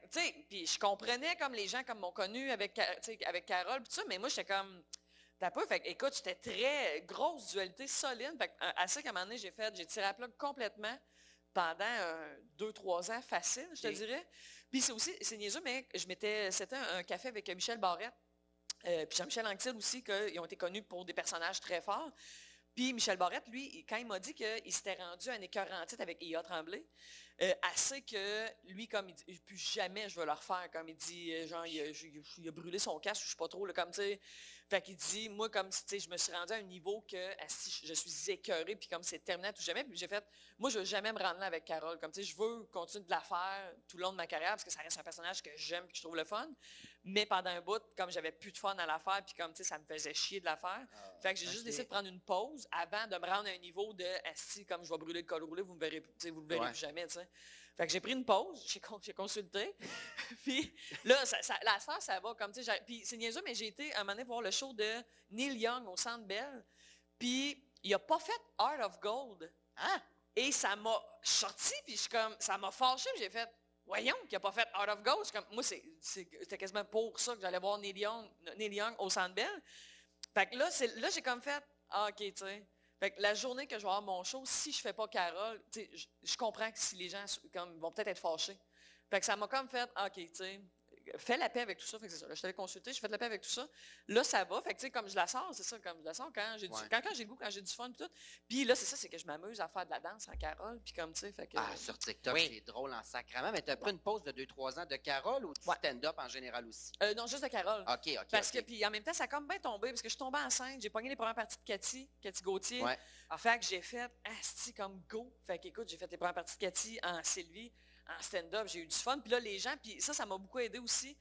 sais, puis je comprenais comme les gens comme m'ont connu avec, avec Carole, tout ça, mais moi, j'étais comme, t'as pas, fait écoute, j'étais très grosse dualité solide, fait à ça qu'à un moment donné, j'ai fait, j'ai tiré la plug complètement pendant euh, deux, trois ans facile, je te dirais. Puis c'est aussi, c'est niaiseux, mais je m'étais, c'était un, un café avec Michel Barrette, euh, puis Jean-Michel Anctil aussi, qu'ils ont été connus pour des personnages très forts. Puis Michel Barrette, lui, quand il m'a dit qu'il s'était rendu à un écœurant titre avec Ia Tremblay, euh, assez que lui, comme il dit, plus jamais je vais le refaire, comme il dit, euh, genre, il a, brûlé son casque, je sais pas trop, là, comme, tu sais. Fait qu'il dit, moi, comme, tu sais, je me suis rendu à un niveau que, je suis écœuré, puis comme c'est terminé à tout jamais, puis j'ai fait, moi, je veux jamais me rendre là avec Carole, comme, tu sais, je veux continuer de la faire tout le long de ma carrière, parce que ça reste un personnage que j'aime, que je trouve le fun. Mais pendant un bout, comme j'avais plus de fun à la faire, puis comme, tu sais, ça me faisait chier de la faire, fait que j'ai juste décidé de prendre une pause avant de me rendre à un niveau de si comme je vais brûler le col roulé, vous me verrez, vous le verrez Ouais. plus jamais, tu sais. Fait que j'ai pris une pause, j'ai, con- j'ai consulté. puis là, ça, ça- la sœur, ça va comme tu sais. Puis c'est niaiseux, mais j'ai été un moment donné voir le show de Neil Young au Centre Bell. Puis il a pas fait Art of Gold. Ah! Et ça m'a sorti, puis je suis comme, ça m'a fâché, puis j'ai fait, voyons, qu'il n'a pas fait Art of suis Comme, moi, c'était quasiment pour ça que j'allais voir Neil Young, au Centre Bell. Fait que là, là j'ai comme fait, ah, OK, tu sais. Fait que la journée que je vais avoir mon show, si je fais pas Carole, je comprends que si les gens comme, vont peut-être être fâchés. Fait que ça m'a comme fait, ah, OK, tu sais, fais la paix avec tout ça. Fait que c'est ça. Là, je t'avais consulté, je fais la paix avec tout ça. Là, ça va. Fait que, tu sais, comme je la sors, c'est ça, comme je la sors quand j'ai du, quand, quand j'ai le goût, quand j'ai du fun, puis tout. Puis là, c'est ça, c'est que je m'amuse à faire de la danse en Carole, puis comme, tu sais, fait que... Ah, sur TikTok, Oui. c'est drôle en sacrament. Mais t'as pris une pause de 2-3 ans de Carole ou du Ouais. stand-up en général aussi? Euh, non, juste de Carole. OK, OK. Parce que, puis en même temps, ça a comme bien tombé, parce que je suis tombée enceinte, j'ai pogné les premières parties de Cathy, Cathy Gauthier. Ouais. Fait que j'ai fait, asti, comme go. Fait qu'écoute, j'ai fait les premières parties de Cathy en Sylvie, en stand-up, j'ai eu du fun. Puis là, les gens, puis ça, ça m'a beaucoup aidé aussi.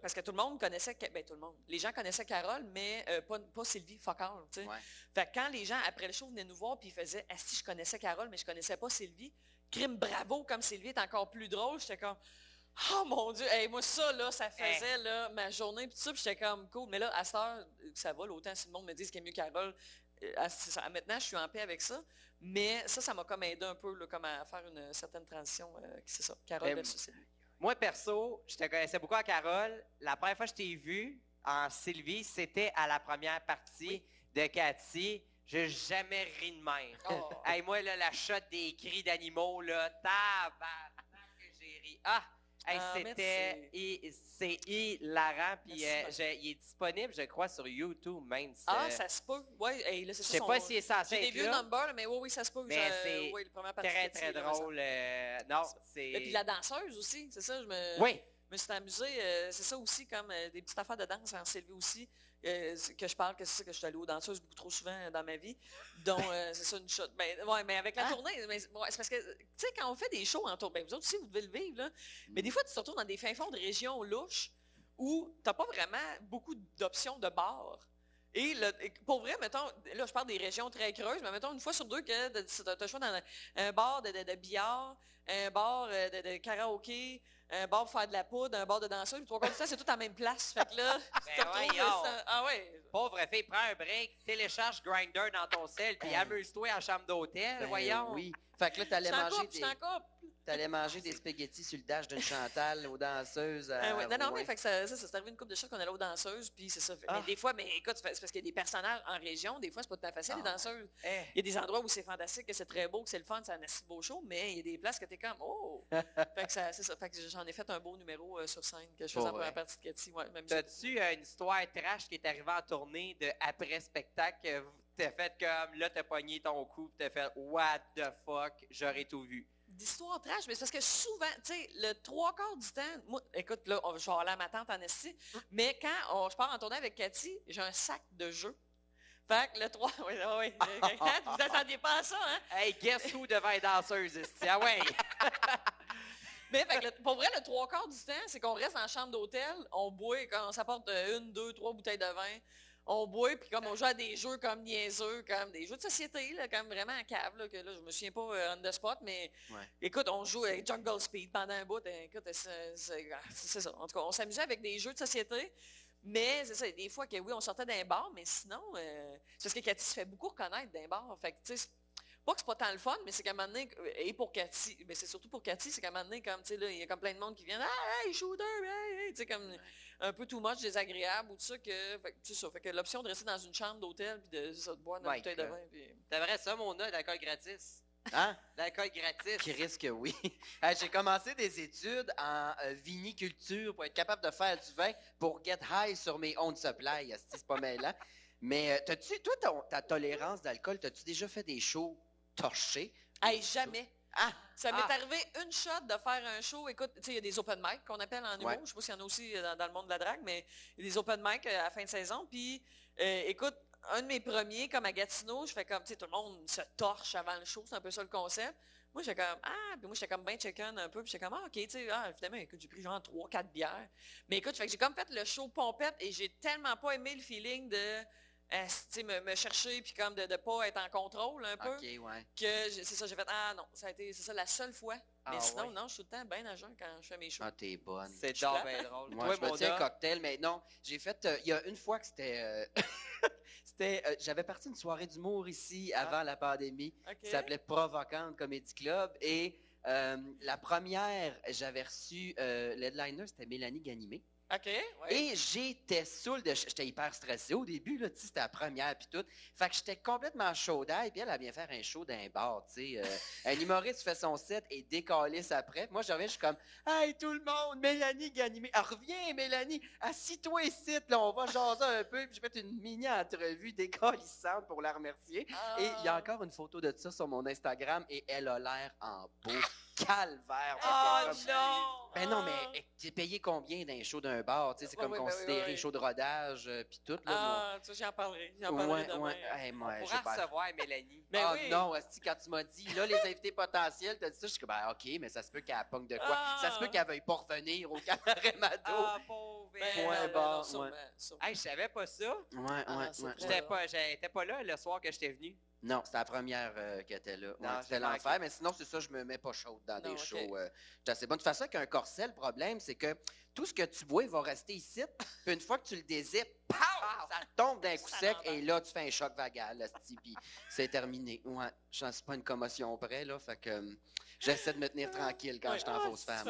Parce que tout le monde connaissait, ben tout le monde, les gens connaissaient Carole, mais euh, pas, pas Sylvie, fuck all, tu sais. Ouais. Fait que quand les gens, après le show, venaient nous voir, puis ils faisaient, asti, je connaissais Carole, mais je connaissais pas Sylvie. Crime bravo, comme Sylvie est encore plus drôle, j'étais comme, oh mon Dieu, hey, moi ça, là, ça faisait, là, ma journée, puis tout ça, puis j'étais comme, cool. Mais là, à cette heure, ça va, là, autant si le monde me dit qu'il est mieux Carole, maintenant, je suis en paix avec ça. Mais ça, ça m'a comme aidé un peu, là, comme à faire une certaine transition, euh, c'est ça, Carole Ben, versus Sylvie. Moi, perso, je te connaissais beaucoup à Carole. La première fois que je t'ai vu en Sylvie, c'était à la première partie de Cathy. J'ai jamais ri de même. Oh. Hey, moi, là, la shot des cris d'animaux, là, tabarnak que j'ai ri. Ah! Hey, Ah, c'était c'est hilarant puis euh, je- il est disponible je crois sur YouTube même si, Ah, ça se peut. Oui, hey, là, c'est je ça. sais son- pas s'il est censé J'ai des vieux numbers, mais oui, oui, ça se peut. Mais Je- c'est oui, le premier partie très très drôle euh, non c'est Et puis la danseuse aussi, c'est ça, je me, oui me suis amusée. euh, c'est ça aussi, comme des petites affaires de danse en Sylvie aussi, euh, que je parle, que c'est ça que je suis allée aux danseuses beaucoup trop souvent euh, dans ma vie. dont euh, c'est ça, une shot. Ben, ouais, mais avec la Ah. tournée, mais, ouais, c'est parce que, tu sais, quand on fait des shows en tournée, ben, vous autres aussi, vous devez le vivre, là. Mais des fois, tu te retrouves dans des fins fonds de régions louches où tu n'as pas vraiment beaucoup d'options de bars. Et le- et pour vrai, mettons, là, je parle des régions très creuses, mais mettons une fois sur deux que tu as le choix dans un, bar de, de, de billard, un bar de, de karaoké, un bar pour faire de la poudre, un bar de danseuse. Puis trois quarts du temps, c'est tout à la même place. Fait que là, Ben ça- Ah ouais. pauvre fille prends un break télécharge Grinder dans ton sel puis amuse-toi en chambre d'hôtel Ben voyons Oui. Fait que là, t'allais manger, des. T'allais manger des spaghettis sur le dash d'une Chantal aux danseuses. à Ah ouais. Non, non, mais fait que ça, ça, ça s'est arrivé une couple de choses qu'on allait aux danseuses, puis c'est ça. Fait- Ah. Mais des fois, mais écoute, c'est parce qu'il y a des personnages en région, des fois, c'est pas tout à fait facile, Ah les ouais. danseuses. Eh. Il y a des endroits où c'est fantastique, que c'est très beau, que c'est le fun, c'est un assez beau show, mais il y a des places que t'es comme, oh! fait que ça, c'est ça. Fait que j'en ai fait un beau numéro euh, sur scène que je faisais Pour vrai. partie de Cathy. Ouais, T'as-tu euh, une histoire trash qui est arrivée en tournée de après spectacle que vous- t'as fait comme là t'as pogné ton coup t'as fait what the fuck j'aurais tout vu? D'histoire trash, mais c'est parce que souvent, tu sais, le trois quarts du temps, moi, écoute, là, on- je vais aller à ma tante en esti, mais quand on- je pars en tournée avec Cathy, j'ai un sac de jeux. Fait que le 3, oui, oui, oui. Vous attendiez pas à ça, hein? Hey guess who devant être danseuse ici ah ouais. Mais fait que le- pour vrai, le trois quarts du temps, c'est qu'on reste en chambre d'hôtel, on boit, quand on s'apporte une, deux, trois bouteilles de vin, on boit, puis comme on joue à des jeux comme niaiseux, comme des jeux de société, là, comme vraiment en cave, là, que là, je me souviens pas euh, on the spot, mais Ouais. écoute, on joue avec Jungle Speed pendant un bout, écoute, c'est c'est- ça. En tout cas, on s'amusait avec des jeux de société, mais c'est ça, des fois que oui, on sortait d'un bar, mais sinon, euh, c'est parce que Cathy se fait beaucoup reconnaître d'un bar, fait que, tu sais, c'est- pas que c'est pas tant le fun, mais c'est qu'à un moment donné, et pour Cathy, mais c'est surtout pour Cathy, c'est qu'à un moment donné, comme, tu sais, là, il y a comme plein de monde qui viennent, ah, hey, shooter, hey, hey, tu sais, comme un peu too much désagréable ou tout ça, que, que, c'est ça, fait que l'option de rester dans une chambre d'hôtel puis de, c'est ça, de boire My bouteille de vin, puis... T'aimerais ça mon de l'alcool gratis. Hein? L'alcool gratis. Qui risque oui. J'ai commencé des études en euh, viniculture pour être capable de faire du vin pour get high sur mes on supply. C'est pas mêlant. Mais euh, t'as-tu, toi, ton- ta tolérance d'alcool, t'as-tu déjà fait des shows? Torchés? Hey, jamais! Ah! Ça m'est Ah. arrivé une shot de faire un show. Écoute, tu sais, il y a des open mic qu'on appelle en humour. Ouais. Je sais pas s'il y en a aussi euh, dans, dans le monde de la drague, mais il y a des open mic euh, à la fin de saison. Puis, euh, écoute, un de mes premiers, comme à Gatineau, je fais comme, tu sais, tout le monde se torche avant le show. C'est un peu ça le concept. Moi, j'étais comme, ah, puis moi, j'étais comme bien chicken un peu. Puis j'étais comme, ah, OK, tu sais, ah, finalement, écoute, j'ai pris genre 3, 4 bières. Mais écoute, fait que j'ai comme fait le show pompette et j'ai tellement pas aimé le feeling de, euh, me, me chercher puis comme de ne pas être en contrôle un peu ouais. que c'est ça, j'ai fait Ah non, ça a été c'est ça la seule fois. Mais Ah, sinon, ouais. non, je suis tout le temps bien jeun quand je fais mes shows. Ah, t'es bonne. C'est bien drôle. Moi, Toi, je me tiens cocktail, mais non, j'ai fait, euh, il y a une fois que c'était, euh, c'était, euh, j'avais parti une soirée d'humour ici avant Ah. la pandémie. OK. Ça s'appelait Provocante Comedy Club. Et euh, la première, j'avais reçu, euh, l'headliner, c'était Mélanie Ganimé. OK, ouais. Et j'étais saoul de. J'étais hyper stressé au début, là, tu sais, c'était la première puis tout. Fait que j'étais complètement chaud d'ail, puis elle, elle vient faire un show d'un bar, tu sais. euh, un humoriste fait son set et décalisse après. Moi, je reviens, je suis comme Hey, tout le monde, Mélanie Ganimé. Ah, reviens, Mélanie, assis-toi ici, là, on va jaser un peu. Puis j'ai fait une mini-entrevue décalissante pour la remercier. Ah. Et il y a encore une photo de ça sur mon Instagram et elle a l'air en beau calvaire. Oh comme- non! ben non, Ah. mais eh, t'es payé combien d'un show d'un bar? Tu sais, c'est comme ben oui, considéré ouais, ouais. show de rodage, euh, puis tout. Là, Ah, tu sais, j'en parlerai. J'en parlerai ouais, demain. ouais. Hey, moi, On pourra recevoir Mélanie. Ben ah oui. non, asti, quand tu m'as dit, là, les invités potentiels, t'as dit ça, je suis comme, ben, OK, mais ça se peut qu'elle pogne de quoi? Ah. Ça se peut qu'elle veuille pas revenir au cabaret Mado. Ah, pauvre Ben, bon, ben ouais. Hey, je savais pas ça. ouais, Ah, ouais, ouais. J'étais pas, j'étais pas là le soir que j'étais venu. Non, c'était la première euh, qui était là. Ouais, c'était l'enfer, mais sinon, c'est ça, je me mets pas chaude dans Non, des shows. Euh, assez bonne. De toute façon, avec un corset, le problème, c'est que tout ce que tu bois va rester ici, puis une fois que tu le dézippes, pow, ça tombe d'un coup Ça sec, et là, tu fais un choc vagal, puis c'est terminé. Ouais, je suis pas une commotion près, là, fait que euh, j'essaie de me tenir tranquille quand Ouais. je suis en Ah, fausse femme.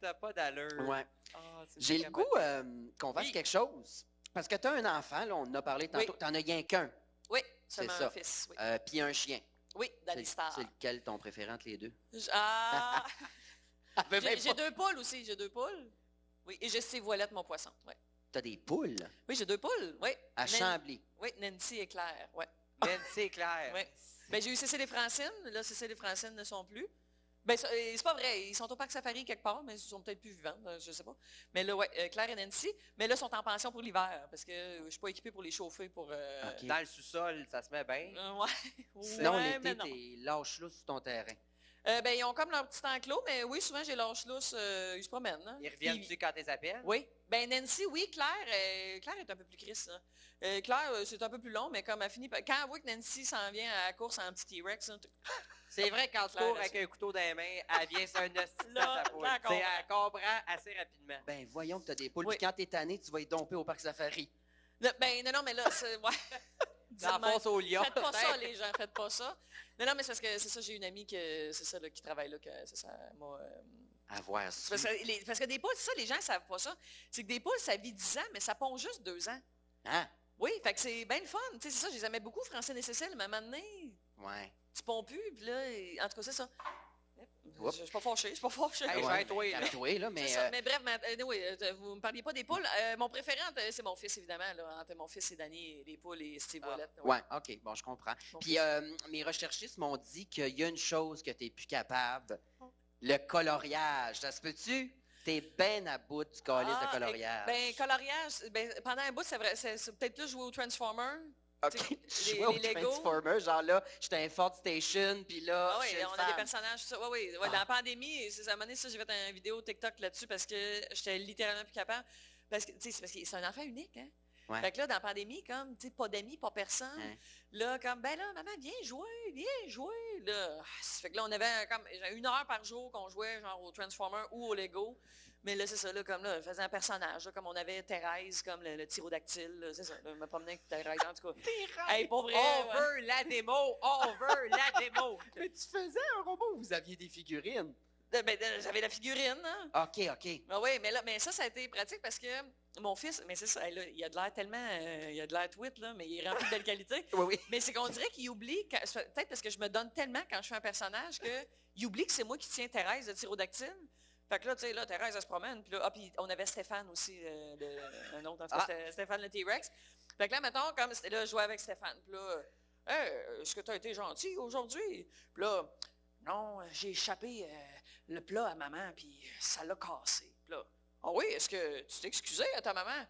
T'as pas d'allure. Ouais. Ah, J'ai le goût euh, qu'on fasse Oui. quelque chose. Parce que tu as un enfant, là, on en a parlé tantôt, Oui. t'en as rien qu'un, Oui, C'est seulement ça. un fils. Oui, euh, puis un chien. oui C'est Danny Star. c'est lequel ton préféré entre les deux? J- Ah! Veut J'ai deux poules aussi, j'ai deux poules. Oui, et j'ai Steve Voilette, mon poisson. Ouais. T'as des poules? Oui, j'ai deux poules, oui. à Nan- Chambly. Oui, Nancy et Claire, ouais. Nancy et Claire. Ouais. Ben, j'ai eu Cécile et Francine. Là, Cécile et Francine ne sont plus. Ben, euh, c'est pas vrai. Ils sont au parc safari quelque part, mais ils sont peut-être plus vivants. euh, Je sais pas. Mais là, ouais, euh, Claire et Nancy. Mais là, ils sont en pension pour l'hiver parce que je suis pas équipée pour les chauffer pour. euh. Dans le sous-sol, ça se met bien. euh, ouais. Sinon, Ouais, l'été, t'es lâche là sur ton terrain. Euh, ben, ils ont comme leur petit enclos, mais oui, souvent, j'ai lâche lousse. ils se promènent. hein. Ils Puis- reviennent-tu quand tu les appelles? Oui. Ben Nancy, oui, Claire, euh, Claire est un peu plus crisse. Euh, Claire, euh, c'est un peu plus long, mais comme elle finit par- Quand elle voit que Nancy s'en vient à la course en petit T-Rex, hein, C'est vrai, quand tu cours avec un couteau dans les mains, elle vient sur un hostie de poule. là, elle comprend assez rapidement. Ben, voyons que t'as des poules. Oui. Puis quand t'es tanné, tu vas y domper au parc safari. Là, ben non, non, mais là, c'est. Ouais. Dans face au lion. Faites pas ça, peut-être. les gens, faites pas ça. Non, non, mais c'est parce que c'est ça, j'ai une amie que c'est ça là, qui travaille là, que c'est ça, moi. euh, À voir c'est ça. parce, que les- parce que des poules, c'est ça, les gens savent pas ça. C'est que des poules, ça vit 10 ans, mais ça pond juste 2 ans. Hein? Oui, fait que c'est bien le fun. Tu sais, c'est ça, je les aimais beaucoup, Francine et Cécile, mais à un moment donné, Ouais. Tu ponds plus, puis là, en tout cas, c'est ça. Je je suis pas fâchée, je suis pas fâchée. Hey, Ouais, là. calme-toi, là, mais C'est ça. euh, Mais bref, ma- euh, oui, euh, vous me parliez pas des poules. Euh, mon préféré, c'est mon fils, évidemment. Là, entre mon fils et Danny, les poules et Steve Ah. Wallet. ouais, OK, bon, je comprends. Mon Puis euh, mes recherchistes m'ont dit qu'il y a une chose que t'es plus capable, le coloriage. Ça se peut-tu? T'es ben à bout du calice Ah, de coloriage. Ben, coloriage, ben, pendant un bout, c'est vrai, c'est c'est peut-être plus jouer au Transformer. OK, tu tu les- jouais au les Lego? Transformer, genre là, j'étais un Ford Station, puis là, Ah on a des personnages. tout ça. Ouais, oui, ouais, Dans la pandémie, à un moment donné, ça, j'ai fait une vidéo TikTok là-dessus parce que j'étais littéralement plus capable. Parce que, tu sais, c'est parce que c'est un enfant unique, hein? Ouais. Fait que là, dans la pandémie, comme, tu sais, pas d'amis, pas personne. Hein. Là, comme, ben là, maman, viens jouer, viens jouer. Là, Ah, fait que là, on avait comme une heure par jour qu'on jouait, genre, au Transformer ou au Lego. Mais là, c'est ça, là, comme là, je faisais un personnage, là, comme on avait Thérèse, comme le, le tyrodactyle, là, c'est ça, là, je me promenais avec Thérèse, en tout cas. Hey, pour vrai, On ouais. veut la démo! On veut la démo! Mais tu faisais un robot où vous aviez des figurines? Ben, j'avais la figurine, hein. OK, OK. Ah oui, mais là, mais ça, ça a été pratique parce que mon fils, mais c'est ça, là, il a de l'air tellement, euh, il a de l'air tweet, là, mais il est rempli de belle qualité. Oui, oui. Mais c'est qu'on dirait qu'il oublie, peut-être parce que je me donne tellement quand je fais un personnage que il oublie que c'est moi qui tiens Thérèse de tyrodactyle. Fait que là, tu sais, là, Thérèse, elle se promène. Puis là, ah, puis on avait Stéphane aussi, euh, de- un autre, en tout cas, Ah. Stéphane le T-Rex. Fait que là, mettons, comme c'était là, je jouais avec Stéphane. Puis là, Hey, est-ce que tu as été gentil aujourd'hui? Puis là, non, j'ai échappé euh, le plat à maman, puis ça l'a cassé. Puis là, ah oui, est-ce que tu t'es excusé à ta maman?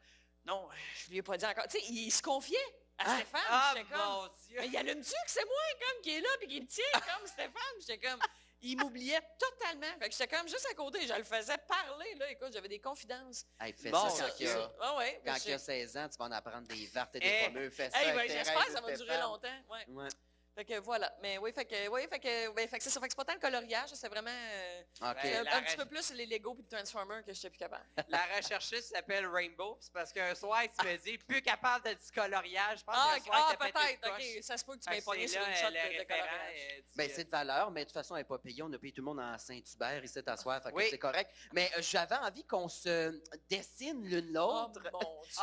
Non, je lui ai pas dit encore. Tu sais, il se confiait à Hein? Stéphane. Ah, comme, mon Dieu! mais il allume-tu que c'est moi, comme, qui est là, puis qui le tient, comme Stéphane? J'étais comme, il m'oubliait totalement. Fait que j'étais comme juste à côté, je le faisais parler, là. Écoute, j'avais des confidences. Hey, fais Bon, ça quand il y a, Ah ouais. quand il a je- 16 ans, tu vas en apprendre des vertes et des Eh, pommeux. Fais ça Hey, avec ben, j'espère que ça va durer longtemps. Ouais. Ouais. Fait que voilà. Mais oui, fait que, oui, fait que, ben, fait que c'est ça. Fait que c'est pas tant le coloriage, c'est vraiment euh, c'est un, petit peu plus les Lego puis le Transformer que j'étais plus capable. La recherchiste s'appelle Rainbow, puis c'est parce qu'un soir, tu me dis, plus capable de du coloriage. Je pense Ah, qu'un soir, ah peut-être, ok. Ça se peut que tu m'aies pogné sur une shot le de, coloriage. euh, Ben, c'est de valeur, mais de toute façon, elle n'est pas payée. On a payé tout le monde en Saint-Hubert ici à soir, fait que Oui. c'est correct. Mais euh, j'avais envie qu'on se dessine l'une Oh, l'autre Dieu.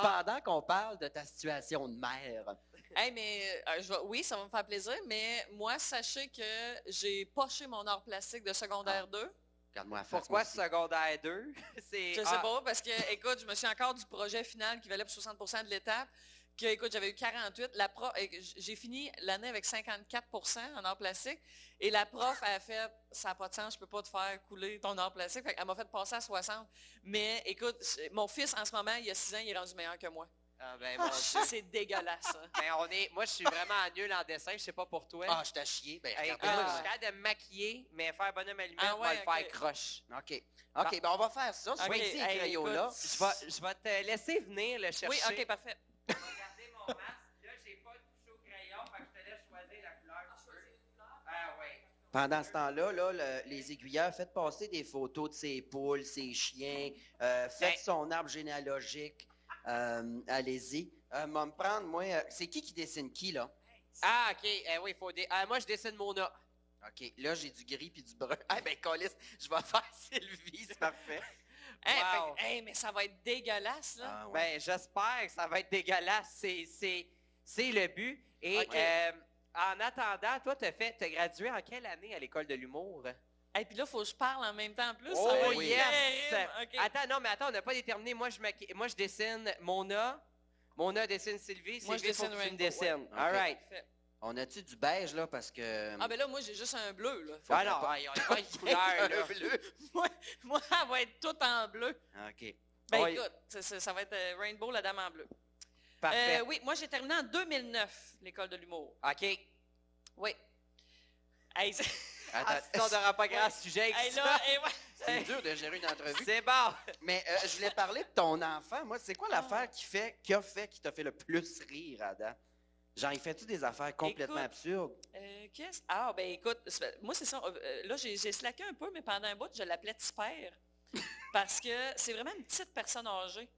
pendant qu'on parle de ta situation de mère. Hey, mais euh, je vais- oui, ça va me faire plaisir, mais moi, sachez que j'ai poché mon art plastique de secondaire 2. Regarde-moi la face. Pourquoi moi aussi. secondaire 2? C'est Je sais ah, pas, parce que, écoute, je me suis encore du projet final qui valait pour 60% de l'étape. Que, écoute, j'avais eu 48. La prof, et que j- j'ai fini l'année avec 54% en art plastique. Et la prof a fait, ça n'a pas de sens, je peux pas te faire couler ton art plastique. Fait elle m'a fait passer à 60. Mais, écoute, c'est- mon fils, en ce moment, il y a 6 ans, il est rendu meilleur que moi. Ah, ben, mon Dieu. C'est dégueulasse, hein. Ben, on est, moi, je suis vraiment nul en dessin. Je sais pas pour toi. Ah, je t'ai chié. Ben, Hey, moi, je suis capable de me maquiller, mais faire bonhomme allumette, Ah on va le faire croche. OK. OK, ben on va faire ça. Ok, hey, écoute. Je vais, je vais te laisser venir le chercher. Oui, OK, parfait. Regardez mon masque. Là, j'ai pas touché au crayon, fait que je te laisse choisir la couleur que tu veux. Ah, ouais. Pendant ce temps-là, là, le- les aiguilleurs, faites passer des photos de ses poules, ses chiens, euh, faites Ben- son arbre généalogique. Euh, Allez-y. Euh, moi, me prendre, moi, euh, c'est qui qui dessine qui, là? Ah, OK. Eh oui, faut dé- ah, moi, je dessine Mona. OK, là, j'ai du gris puis du brun. Ah, ben, Colis, je vais faire Sylvie, c'est parfait. Hey, Wow. fait hey, mais ça va être dégueulasse, là. Ah, ouais. Ben, j'espère que ça va être dégueulasse. C'est, c'est, c'est le but. Et OK. euh, en attendant, toi, tu as fait, t'as gradué en quelle année à l'école de l'humour? Et puis là, il faut que je parle en même temps en plus. Oh, ça va yes! Attends, non, mais attends, on n'a pas déterminé. Moi, je, maqui- moi, je dessine Mona. Mona dessine Sylvie. Moi, je Sylvie, faut dessine que tu me Rainbow, dessines. ouais. All right. Parfait. On a-tu du beige, là, parce que... Ah, ben là, moi, j'ai juste un bleu, là. Faut- Ah non, il y a pas une couleur, là. bleu. moi, moi, elle va être toute en bleu. OK. Ben Oui. écoute, ça, ça- ça va être euh, Rainbow, la dame en bleu. Parfait. Euh, oui, moi, j'ai terminé en 2009, l'école de l'humour. OK. Oui. Hey, Ah, Attends, n'aura pas grand sujet avec hey, ça. là, hey, ouais. c'est dur de gérer une entrevue. C'est bon. Mais euh, je voulais parler de ton enfant. Moi, c'est quoi l'affaire qui fait, qui a fait, qui t'a fait le plus rire, Adam? Genre, il fait-tu des affaires complètement Écoute, absurdes? Euh, qu'est-ce? Ah, ben écoute, c'est- moi, c'est ça. euh, là, j'ai j'ai slacké un peu, mais pendant un bout, je l'appelais Tipper. parce que c'est vraiment une petite personne âgée.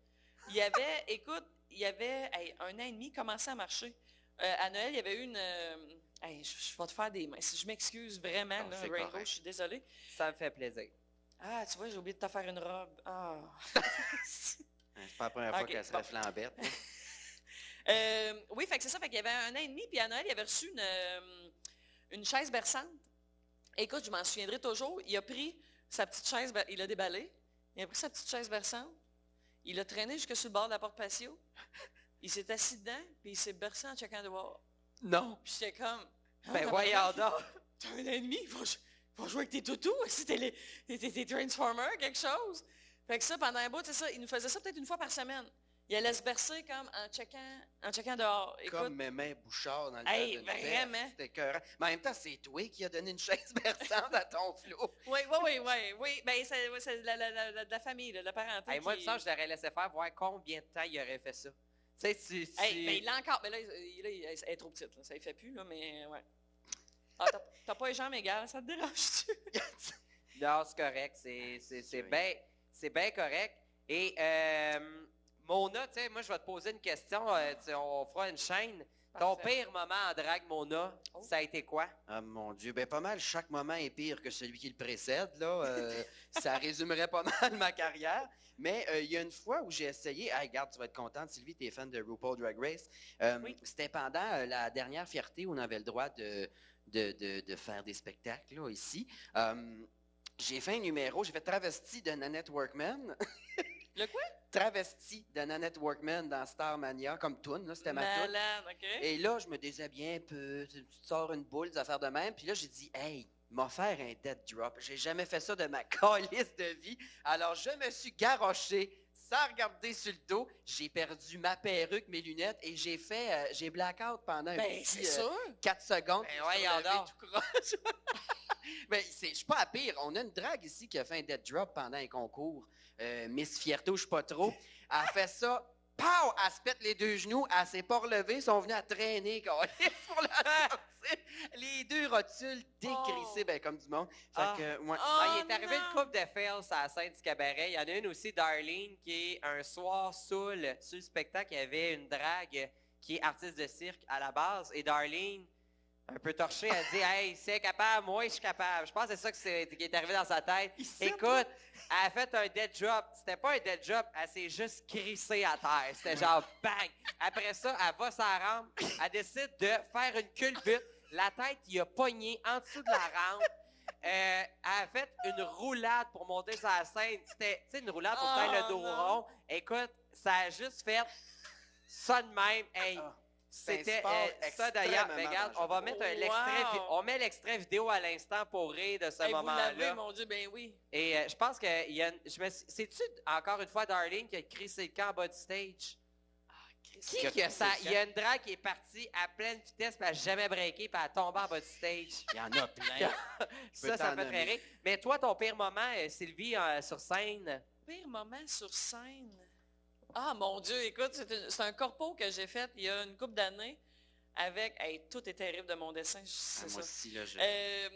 Il y avait, écoute, il y avait hey, un an et demi, commençait à marcher. Euh, à Noël, il y avait eu une. euh, hey, je, je vais te faire des mains. Si je m'excuse vraiment, Non, là, c'est Rainbow, correct. je suis désolée. Ça me fait plaisir. Ah, tu vois, j'ai oublié de te faire une robe. Ah. C'est pas la première fois qu'elle serait bon. flambette. hein. Euh, oui, fait que c'est ça. Fait qu'il y avait un an et demi, puis à Noël, il avait reçu une, euh, une chaise berçante. Écoute, je m'en souviendrai toujours. Il a pris sa petite chaise, il a déballé. Il a pris sa petite chaise berçante. Il l'a traîné jusque sur le bord de la porte patio. Il s'est assis dedans, puis il s'est bercé en checkant dehors. Non. Puis j'étais comme. Ah, Ben voyons donc. T'as un demi, il va, jouer avec tes toutous. C'était les, tes, tes- tes Transformers, quelque chose. Fait que ça, pendant un bout, c'est ça, il nous faisait ça peut-être une fois par semaine. Il allait se bercer comme en checkant, en checkant dehors. Écoute, Comme Mémé Bouchard dans le Hey, temps vraiment? C'était écœurant. Mais en même temps, c'est toi qui as donné une chaise berçante à ton flot. Oui, oui, oui, oui, oui. Ben, c'est ouais, la, la, la, la- de la famille, la parenté. Hey, moi, qui- me semble que je l'aurais laissé faire, voir combien de temps il aurait fait ça. Tu sais, tu. tu- Hey, ben, il l'a encore. Mais là, il, là, il- elle est trop petite. Là. Ça ne fait plus, là, mais ouais. Ah, t'as- t'as pas les jambes égales, ça te dérange-tu? Non, c'est correct. C'est, c'est, c'est Oui. bien c'est bien correct. Et euh, Mona, tu sais, moi, je vais te poser une question. euh, on fera une chaîne. Ton Parfait. pire moment en drague, Mona, Oh. ça a été quoi? Ah mon Dieu, ben pas mal, chaque moment est pire que celui qui le précède, là. Euh, ça résumerait pas mal ma carrière. Mais euh, il y a une fois où j'ai essayé, ah, regarde, tu vas être contente, Sylvie, tu es fan de RuPaul Drag Race. Euh, Oui. C'était pendant euh, la dernière fierté où on avait le droit de, de, de- de faire des spectacles, là, ici. Euh, j'ai fait un numéro, j'ai fait travesti de Nanette Workman. Le quoi? Travesti de Nanette Workman dans Starmania, comme Toon, c'était ma toune. Et là, je me déshabillais un peu, tu sors une boule, des affaires de même. Puis là, j'ai dit, hey, faire un dead drop. J'ai jamais fait ça de ma calice de vie. Alors, je me suis garoché sans regarder sur le dos. J'ai perdu ma perruque, mes lunettes et j'ai fait, euh, j'ai blackout pendant un Ben, petit c'est euh, sûr. 4 secondes. Ben, lever donc. tout croche. Ben, c'est- je suis pas à pire. On a une drague ici qui a fait un dead drop pendant un concours. Euh, Miss Fierto, je sais pas trop. Elle a fait ça. Pow! Elle se pète les deux genoux. Elle s'est pas relevée. Ils sont venus à traîner pour la sortir. Les deux rotules décrissées, Oh. ben, comme du monde. Fait Ah. que, ouais. Oh, Ah, il est arrivé non! une coupe de fails à la scène du cabaret. Il y en a une aussi, Darlene, qui est un soir saoul sur le spectacle. Il y avait une drague qui est artiste de cirque à la base. Et Darlene, un peu torchée, elle dit Hey, c'est capable, moi je suis capable. Je pense que c'est ça que c'est- qui est arrivé dans sa tête. Écoute, elle a fait un dead drop. C'était pas un dead drop, elle s'est juste crissée à terre. C'était genre bang. Après ça, elle va sa rampe. Elle décide de faire une culbute. La tête, il a pogné en dessous de la rampe. Euh, elle a fait une roulade pour monter sur la scène. C'était, une roulade pour Oh, faire le dos non. rond. Écoute, ça a juste fait ça de même. Hey, Ah, c'était euh, ça d'ailleurs. Mais regarde, on va mettre un Wow. l'extrait on met l'extrait vidéo à l'instant pour rire de ce Hey, vous l'avez, moment-là. mon Dieu, ben oui. Et euh, je pense que il y a c'est-tu encore une fois Darlene qui a crissé le camp en bas du stage? Qui Qui a ça? Il y a une drague qui est partie à pleine vitesse, puis elle n'a jamais breaké, puis elle a tombé en bas du stage. Il y en a plein. ça, ça me fait rire. Mais toi, ton pire moment, euh, Sylvie, euh, sur scène? Pire moment sur scène? Ah, mon Dieu, écoute, c'est un corpo que j'ai fait il y a une couple d'années avec. Hey, tout est terrible de mon dessin, Ah, c'est moi ça. aussi, là, je... Euh,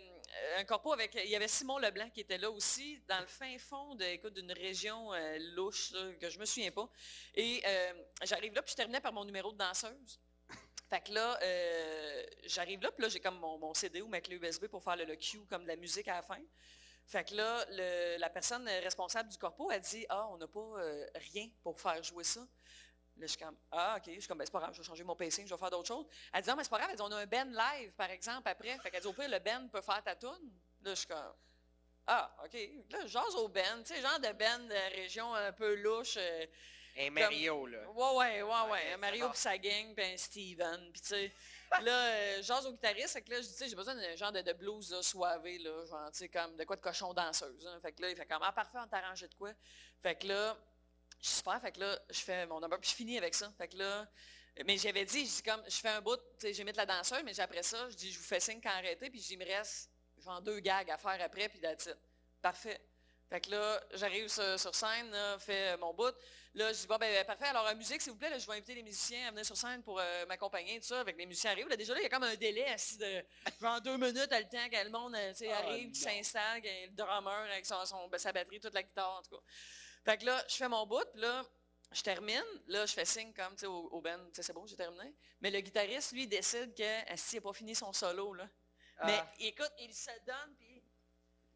un corpo avec. Il y avait Simon Leblanc qui était là aussi, dans le fin fond de, écoute, d'une région euh, louche, là, que je me souviens pas. Et euh, j'arrive là, puis je terminais par mon numéro de danseuse. Fait que là, j'arrive là, puis là, j'ai comme mon, mon CD ou ma clé USB pour faire le, le cue comme de la musique à la fin. Fait que là, le- la personne responsable du corpo a dit Ah, on n'a pas euh, rien pour faire jouer ça. Là, je suis comme Ah, OK. Je suis comme Ben, c'est pas grave, je vais changer mon pacing, je vais faire d'autres choses. Elle dit Non, mais c'est pas grave, elle dit, on a un band live, par exemple, après. Fait qu'elle dit Au pire, le band peut faire ta tune. Là, je suis comme Ah, OK. Là, jase au Ben, tu sais, genre de Ben de région un peu louche. euh, Un Mario, là. Ouais, ouais, ouais, ouais. Mario puis sa gang, puis Steven. Puis tu sais, là, euh, jase au guitariste. Fait que là, je dis, j'ai besoin d'un genre de, blues là, soivé, genre, tu sais, comme de quoi de cochon danseuse. hein. Fait que là, il fait comme, ah, parfait, on t'a de quoi. Fait que là, je suis super. Fait que là, je fais mon number, puis je finis avec ça. Fait que là, mais j'avais dit, je comme, je fais un bout, de la danseuse, mais après ça, je dis, je vous fais signe quand arrêter, puis il me reste genre deux gags à faire après, puis that's it. Parfait. Fait que là, j'arrive sur, sur scène, là, fais mon bout. Là, je dis, bon, ben, parfait. Alors, en musique, s'il vous plaît, là, je vais inviter les musiciens à venir sur scène pour euh, m'accompagner, tout ça. Avec les musiciens arrivent. Là, déjà, là, il y a comme un délai assis de genre deux minutes à le temps que le monde euh, tu sais, Ah, arrive, qui s'installe, que le drummer avec son, son- ben, sa batterie, toute la guitare, en tout cas. Fait que là, je fais mon bout, puis là, je termine. Là, je fais signe comme, tu sais, au, au band, tu sais, c'est bon, j'ai terminé. Mais le guitariste, lui, décide que, si il n'a pas fini son solo, là? Mais Ah. écoute, il se donne, puis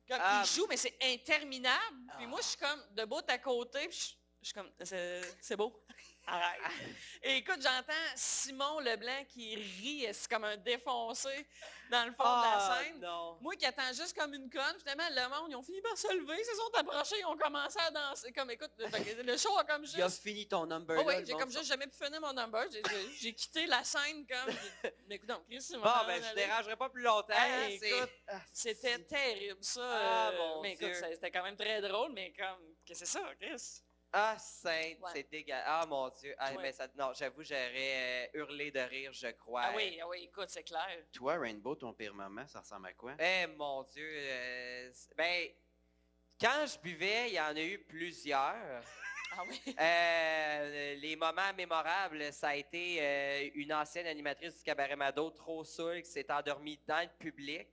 comme Ah. il joue, mais c'est interminable. Puis Ah. moi, je suis comme debout à côté, puis je, je suis comme, c'est beau. Arrête. Et écoute, j'entends Simon Leblanc qui rit, c'est comme un défoncé dans le fond de Ah, la scène. non. Moi qui attends juste comme une conne, finalement, le monde, ils ont fini par se lever, ils se sont approchés, ils ont commencé à danser. Comme, écoute, le show a comme juste... Il a fini ton number. Oh là, oui, j'ai comme juste jamais pu finir mon number. J'ai- quitté la scène comme... Mais écoute, donc, Chris, c'est Bon, mon ben, je aller. dérangerai pas plus longtemps. Hey, écoute, C'était terrible, ça. Ah, euh, mon mais écoute, c'était quand même très drôle, mais comme, qu'est-ce que c'est ça, Chris? Ah, sainte, Ouais. c'est dégueulasse. Ah, mon Dieu. Ah, Ouais. mais ça, non, j'avoue, j'aurais euh, hurlé de rire, je crois. Ah oui, ah oui, écoute, c'est clair. Toi, Rainbow, ton pire moment, ça ressemble à quoi? Eh, mon Dieu. euh, ben, quand je buvais, il y en a eu plusieurs. Ah oui. Euh, les moments mémorables, ça a été euh, une ancienne animatrice du cabaret Mado, trop sûre, qui s'est endormie dans le public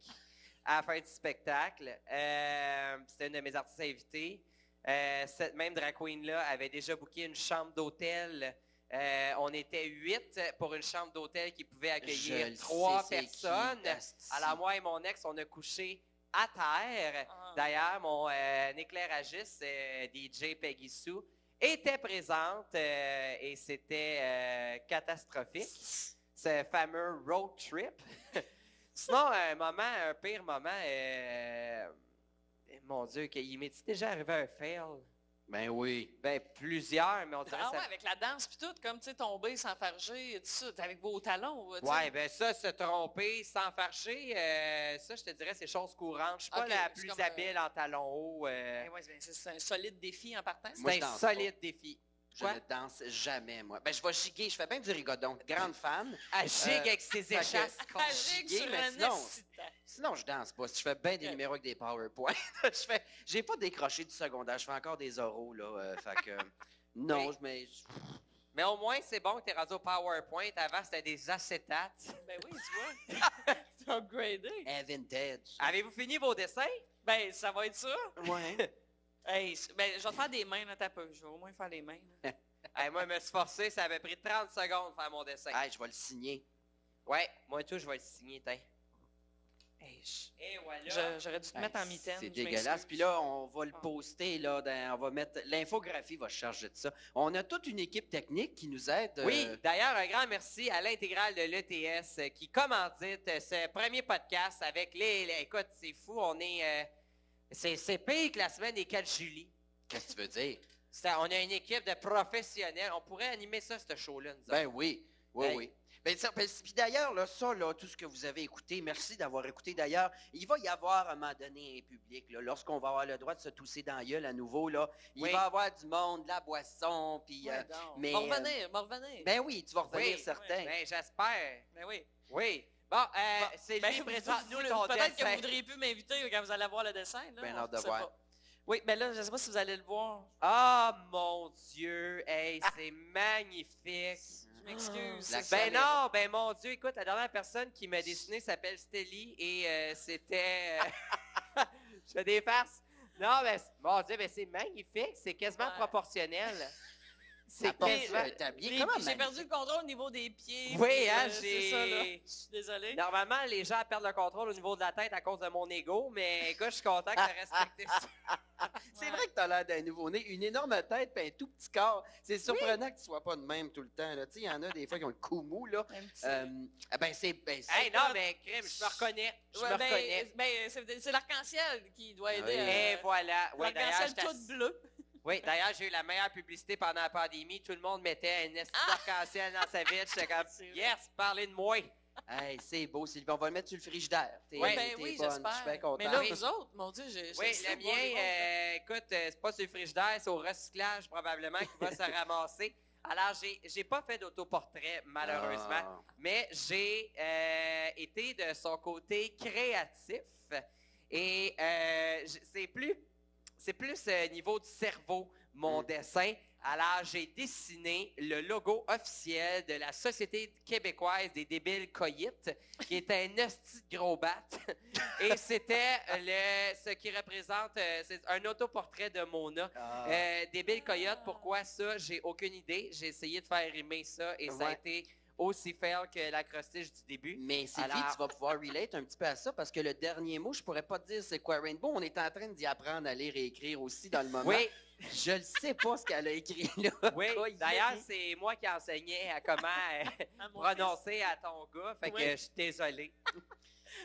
à la fin du spectacle. Euh, C'était une de mes artistes invités. Euh, cette même drag queen-là avait déjà booké une chambre d'hôtel. Euh, on était huit pour une chambre d'hôtel qui pouvait accueillir trois personnes. Alors moi et mon ex, on a couché à terre. Ah. D'ailleurs, mon euh, éclairagiste, euh, DJ Peggy Sue, était présente euh, et c'était euh, catastrophique, ce fameux road trip. Sinon, un moment, un pire moment, euh, mon Dieu, qu'il m'est déjà arrivé un fail? Ben oui. Ben, plusieurs, mais on dirait Ah ça- ouais, avec la danse puis tout, comme, tu sais, tomber, s'enfarger, tout ça, t'es avec vos talons, tu sais. Ouais, ben ça, se tromper, s'enfarger, euh, ça, je te dirais, c'est chose courante. Je suis pas la plus un- habile en talons hauts. euh, Eh ouais, c'est- un solide défi en partant. C'est un solide défi. Je Quoi? ne danse jamais, moi. Ben, je vais giguer. Je fais bien du rigodon. Grande fan. À gigue Euh, avec ses échasses. Magique chier, sur mais un sinon-. Sinon, je danse pas. Je fais bien des Ok. numéros avec des PowerPoint, je fais. J'ai pas décroché du secondaire. Je fais encore des oraux, là. euh, fait que. Non, Oui. je mais Mais au moins, c'est bon que tu es rendu au PowerPoint. Avant, c'était des acétates. Ben oui, tu vois. C'est upgradé. Eh, vintage. Avez-vous fini vos dessins? Ben, ça va être ça. Ouais. Hey, ben, je vais te faire des mains, là, t'as peu. Je vais au moins faire les mains. là. Hey, moi, je me suis forcé. Ça avait pris 30 secondes de faire mon dessin. hey, je vais le signer. Ouais, moi, tout, je vais le signer, tiens. Hey, je- Et voilà. je- J'aurais dû te Hey, mettre en mitaine. C'est dégueulasse. Puis là, on va le Ah. poster, là, dans- on va mettre. L'infographie va se charger de ça. On a toute une équipe technique qui nous aide. euh, Oui, d'ailleurs, un grand merci à l'intégrale de l'ETS euh, qui commandite euh, ce premier podcast avec les. les- écoute, c'est fou, on est. euh, c'est, pire que la semaine des 4 juillet. Qu'est-ce que tu veux dire? On a une équipe de professionnels. On pourrait animer ça, ce show-là, nous Ben oui, oui, oui. Ben, ça- ben, puis d'ailleurs, là, ça, là, tout ce que vous avez écouté, merci d'avoir écouté. D'ailleurs, il va y avoir à un moment donné un public, là, lorsqu'on va avoir le droit de se tousser dans la gueule à nouveau, là, il Oui. va y avoir du monde, de la boisson, puis... Ouais, euh, mais, Va revenir, va revenir. ben oui, tu vas revenir Oui, certain. Ben, j'espère. Ben oui. Oui. Bon, euh, Bon, c'est ben, lui, présente-nous ton Peut-être que vous voudriez plus m'inviter quand vous allez voir le dessin. Là, Ben, hâte de voir. pas. Oui, ben là, je ne sais pas si vous allez le voir. Ah, mon Dieu! Hey, c'est magnifique! Je m'excuse. Ben non, ben mon Dieu, écoute, la dernière personne qui m'a dessiné s'appelle Stelly et euh, c'était... euh, je fais des farces. Non, ben, c- mon Dieu, ben c'est magnifique, c'est quasiment Ouais. proportionnel. C'est J'ai perdu le contrôle au niveau des pieds. Oui, puis, hein, euh, c'est ça, là. j'ai... Je suis désolée. Normalement, les gens perdent le contrôle au niveau de la tête à cause de mon ego, mais écoute, je suis content que tu respecté ça. C'est Ouais. vrai que t'as l'air d'un nouveau-né, une énorme tête puis un tout petit corps. C'est surprenant que tu sois pas de même tout le temps. Tu il y en a des fois qui ont le cou mou, là. Euh, ah ben, c'est... Ben, Hey, non, mais je me reconnais. Je Ouais, me ben, reconnais. ben, c'est l'arc-en-ciel qui doit aider. Oui. Et à- voilà. L'arc-en-ciel tout bleu. Oui, d'ailleurs, j'ai eu la meilleure publicité pendant la pandémie. Tout le monde mettait un esti Ah! d'arc-en-ciel dans sa vie. J'étais comme, yes, parlez de moi. Hey, c'est beau, Sylvie. On va le mettre sur le frigidaire. T'es, ben oui, bonne, Je j'espère. suis bien content. Mais là, vous autres, mon Dieu, j'ai. Oui, le mien, les autres, euh, écoute, euh, c'est pas sur le frigidaire, c'est au recyclage probablement qu'il va se ramasser. Alors, j'ai, j'ai pas fait d'autoportrait, malheureusement, Ah. mais j'ai euh, été de son côté créatif. Et euh, c'est plus, c'est plus euh, niveau du cerveau, mon Mm. dessin. Alors, j'ai dessiné le logo officiel de la Société québécoise des débiles coïtes, qui est un hostie gros bat. Et c'était le, ce qui représente, euh, c'est un autoportrait de Mona. Ah. Euh, débile coyote, pourquoi ça? J'ai aucune idée. J'ai essayé de faire rimer ça et ça a été aussi fail que l'acrostiche du début. Mais Sylvie, Alors- tu vas pouvoir relate un petit peu à ça parce que le dernier mot, je pourrais pas te dire c'est quoi Rainbow. On est en train d'y apprendre à lire et écrire aussi dans le moment. Oui, Je ne sais pas ce qu'elle a écrit là. oui. D'ailleurs, c'est moi qui enseignais à comment euh, à prononcer à ton gars. Fait que je suis désolé.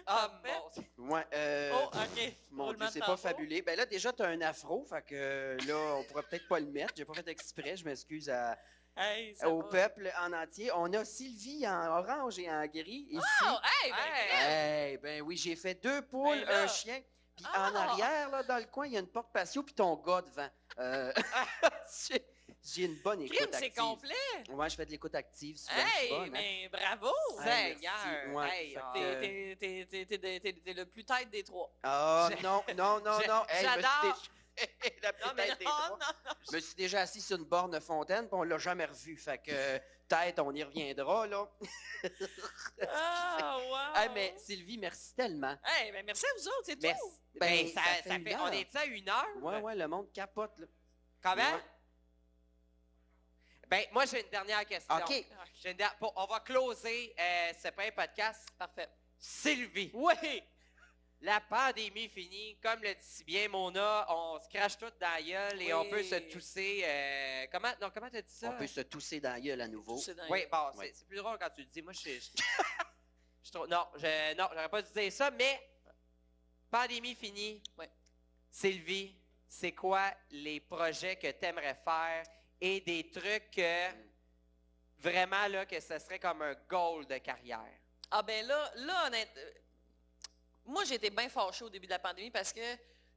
Ah, Parfait. mon Dieu. Ouais, euh. Oh, OK. Mon Dieu, c'est pas fabuleux. Ben là, déjà, tu as un afro, fait que euh, là, on pourrait peut-être pas le mettre. J'ai pas fait exprès, je m'excuse à- Hey, au va. peuple en entier. On a Sylvie en orange et en gris ici. Oh, hey, ben, Hey. Ben oui, j'ai fait deux poules, Ben un chien. Puis Ah. en arrière, là, dans le coin, il y a une porte patio, puis ton gars devant. Euh, j'ai- une bonne écoute crime, c'est active. complet. Ouais, je fais de l'écoute active. souvent, Hey, c'est fun, hein. mais bravo. Seigneur. Ouais, Hey, ah. T'es- le plus tête des trois. Ah, non, non, non, non. J'adore. La Non, mais tête des non, trois. non, non. Je me suis déjà assis sur une borne fontaine, puis on l'a jamais revu. Fait que peut-être on y reviendra, là. Ah, wow. Hey, mais Sylvie, merci tellement. Hey, ben, merci à vous autres, c'est Merci. tout. Ben, Ben, ça, ça ça fait on heure. est à une heure? Ouais, ouais, le monde capote, là. Comment? Ouais. Ben, moi, j'ai une dernière question. OK. Une on va closer euh, ce premier podcast. Parfait. Sylvie, Oui. La pandémie finie. Comme le dit si bien Mona, on se crache tout dans la gueule et Oui. on peut se tousser. euh, comment non, comment t'as dit ça? On peut se tousser dans la gueule à nouveau. Oui, bon, c'est- Ouais. c'est plus drôle quand tu le dis. Moi, je suis. je- je trouve- non, je, non, j'aurais pas dû dire ça, mais pandémie finie. Sylvie, c'est quoi les projets que tu aimerais faire et des trucs que vraiment là que ce serait comme un goal de carrière? Ah ben là, là, honnête, euh, moi été bien fâché au début de la pandémie parce que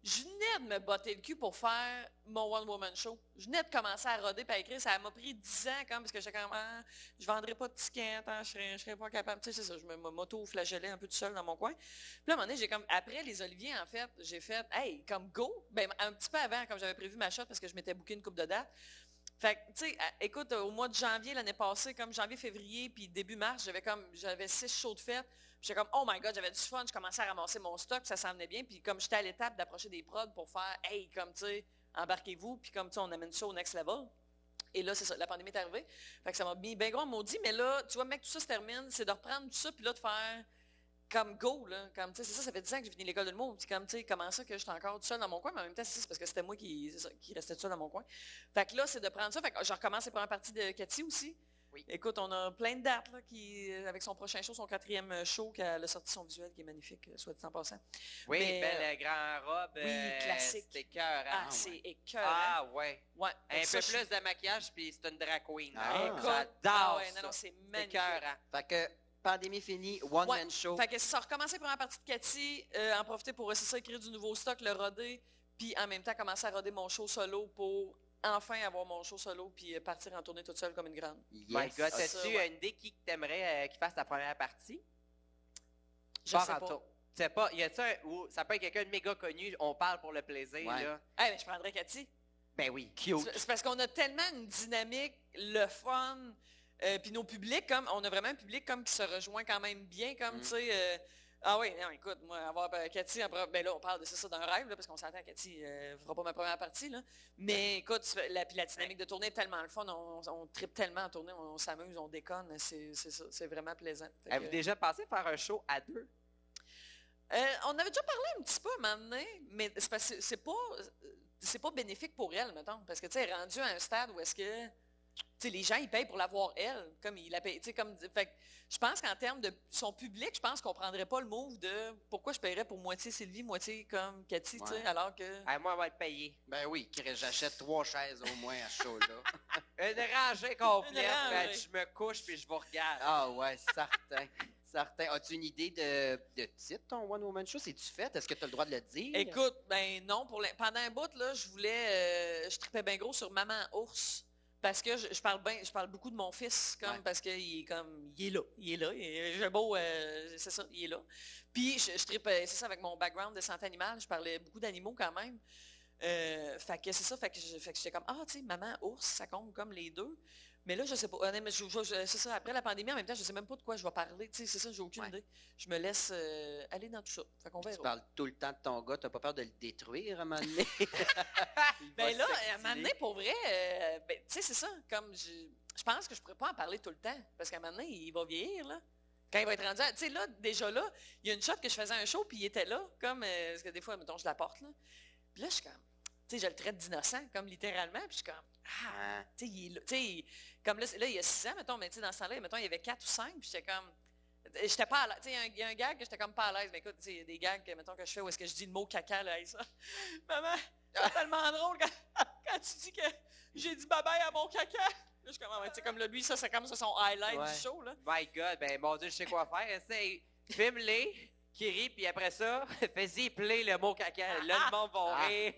je venais de me botter le cul pour faire mon One Woman Show. Je venais de commencer à roder et à écrire. Ça m'a pris 10 ans quand parce que j'étais comme ah, je vendrais pas de tickets, hein, je serais, serais pas capable. Tu sais, ça, je m'auto-flagellais un peu tout seul dans mon coin. Puis là, à un moment donné, j'ai comme, après les Oliviers, en fait, j'ai fait, hey, comme go, ben, un petit peu avant, comme j'avais prévu ma shot parce que je m'étais booké une coupe de date. Fait que, tu sais, écoute, au mois de janvier l'année passée, comme janvier, février, puis début mars, j'avais comme, j'avais six shows de fête. J'étais comme, oh my god, j'avais du fun, je commençais à ramasser mon stock, ça s'en venait bien. Puis comme j'étais à l'étape d'approcher des prods pour faire, hey, comme, tu sais, embarquez-vous, puis comme, tu sais, on amène ça au next level. Et là, c'est ça, la pandémie est arrivée. Fait que ça m'a mis bien gros maudit. Mais là, tu vois, mec, tout ça se termine, c'est de reprendre tout ça, puis là, de faire comme go, là. Comme, tu sais, c'est ça, ça fait 10 ans que j'ai fini l'école de l'humour. Puis comme, tu sais, comment ça que j'étais encore tout seul dans mon coin, mais en même temps, c'est parce que c'était moi qui, qui restait tout seul dans mon coin. Fait que là, c'est de prendre ça. Fait que je recommence premières parties de Cathy aussi. Oui. Écoute, on a plein de dates, là, qui, avec son prochain show, son quatrième show, qu'elle a sorti son visuel, qui est magnifique, soit dit en passant. Oui, Mais, belle euh, grand robe. oui, euh, classique. C'était cœur. Ah, hein? c'est écœurant. Ah, ouais. ouais. Un ça, peu je- plus de maquillage, puis c'est une drag queen. Ah. hein. Écoute, J'adore ah ouais, non, non, c'est C'est magnifique. écœurant. Fait que, pandémie finie, one Ouais. man show. Fait que ça recommencer la première partie de Cathy, euh, en profiter pour c'est ça, écrire du nouveau stock, le roder, puis en même temps commencer à roder mon show solo pour enfin avoir mon show solo puis euh, partir en tournée toute seule comme une grande. Yes. My as-tu ouais. une idée qui t'aimerais euh, qu'il fasse ta première partie? Je Pars sais en pas. Tu sais pas, y a-tu un, ou ça peut être quelqu'un de méga connu, on parle pour le plaisir, Ouais. là? Eh mais je prendrais Cathy. Ben oui. Cute. C'est c'est parce qu'on a tellement une dynamique, le fun, euh, puis nos publics, comme on a vraiment un public comme qui se rejoint quand même bien, comme Mm. tu sais, euh, Ah oui, non, écoute, moi, avoir euh, Cathy, en ben là, on parle de c'est ça d'un rêve, là, parce qu'on s'entend, Cathy ne fera pas ma première partie, là. Mais écoute, la, la dynamique de tournée est tellement le fun, on, on tripe tellement en tournée, on, s'amuse, on déconne, c'est ça, vraiment plaisant. Avez-vous déjà pensé faire un show à deux? Euh, on avait déjà parlé un petit peu à un moment donné, mais c'est pas, pas bénéfique pour elle, mettons. Parce que, tu sais, rendue à un stade où est-ce que, les gens, ils payent pour la voir elle, comme il la paye, tu sais, comme, fait je pense qu'en termes de son public, je pense qu'on prendrait pas le move de pourquoi je paierais pour moitié Sylvie, moitié comme Cathy, Ouais. alors que... Ah, moi, on va être payé. Ben oui, j'achète trois chaises au moins à ce show-là. Une rangée complète, Une ben, je me couche puis je vous regarde. ah ouais, certain. Certain. As-tu une idée de, de titre, ton One Woman Show? C'est-tu fait? Est-ce que tu as le droit de le dire? Écoute, ben non, pour pendant un bout, là, je voulais, euh, je tripais bien gros sur Maman Ours. Parce que je, je parle bien, je parle beaucoup de mon fils, comme Ouais. parce qu'il est comme, il est là, il est là, j'ai beau, euh, c'est ça, il est là. Puis je, je tripe, euh, c'est ça, avec mon background de santé animale, je parlais beaucoup d'animaux quand même. Euh, fait que c'est ça, fait que je- fait que j'étais comme, ah, tu sais, maman, ours, ça compte comme les deux. Mais là, je sais pas. honnêtement, je- je- je- c'est ça, après la pandémie, en même temps, je sais même pas de quoi je vais parler. C'est ça, j'ai aucune Ouais. idée. Je me laisse euh, aller dans tout ça. Fait qu'on Tu verra. parles tout le temps de ton gars, t'as pas peur de le détruire à un moment donné? Ben là, à un moment donné, pour vrai, euh, ben, tu sais, c'est ça. Comme je, je pense que je pourrais pas en parler tout le temps. Parce qu'à un moment donné, il va vieillir, là. Quand il va être rendu Tu sais, là, déjà là, il y a une shot que je faisais un show, puis il était là, comme. euh, parce que des fois, mettons, je la porte, là. Puis là, je suis comme. Tu sais, je le traite d'innocent, comme littéralement, puis je suis comme. Ah, tu sais, il est là. Tu sais, comme là, là, il y a six ans, mettons, mais tu sais, dans ce temps-là, mettons, il y avait quatre ou cinq, puis j'étais comme. J'étais pas à l'aise. Il y a un- il y, a un gag que j'étais comme pas à l'aise. Mais écoute, il y a des gags, que, mettons, que je fais où est-ce que je dis le mot caca, là, et ça. Maman, c'est tellement drôle quand, quand tu dis que j'ai dit bye-bye à mon caca. Là, je suis comme, ah tu sais, comme là, lui, ça, c'est comme ça son highlight Ouais. du show, là. My God, ben mon Dieu, je sais quoi faire. Essaye, filme-les, qui rit, puis après ça, fais-y play le mot caca. Là, le monde va Ah. rire.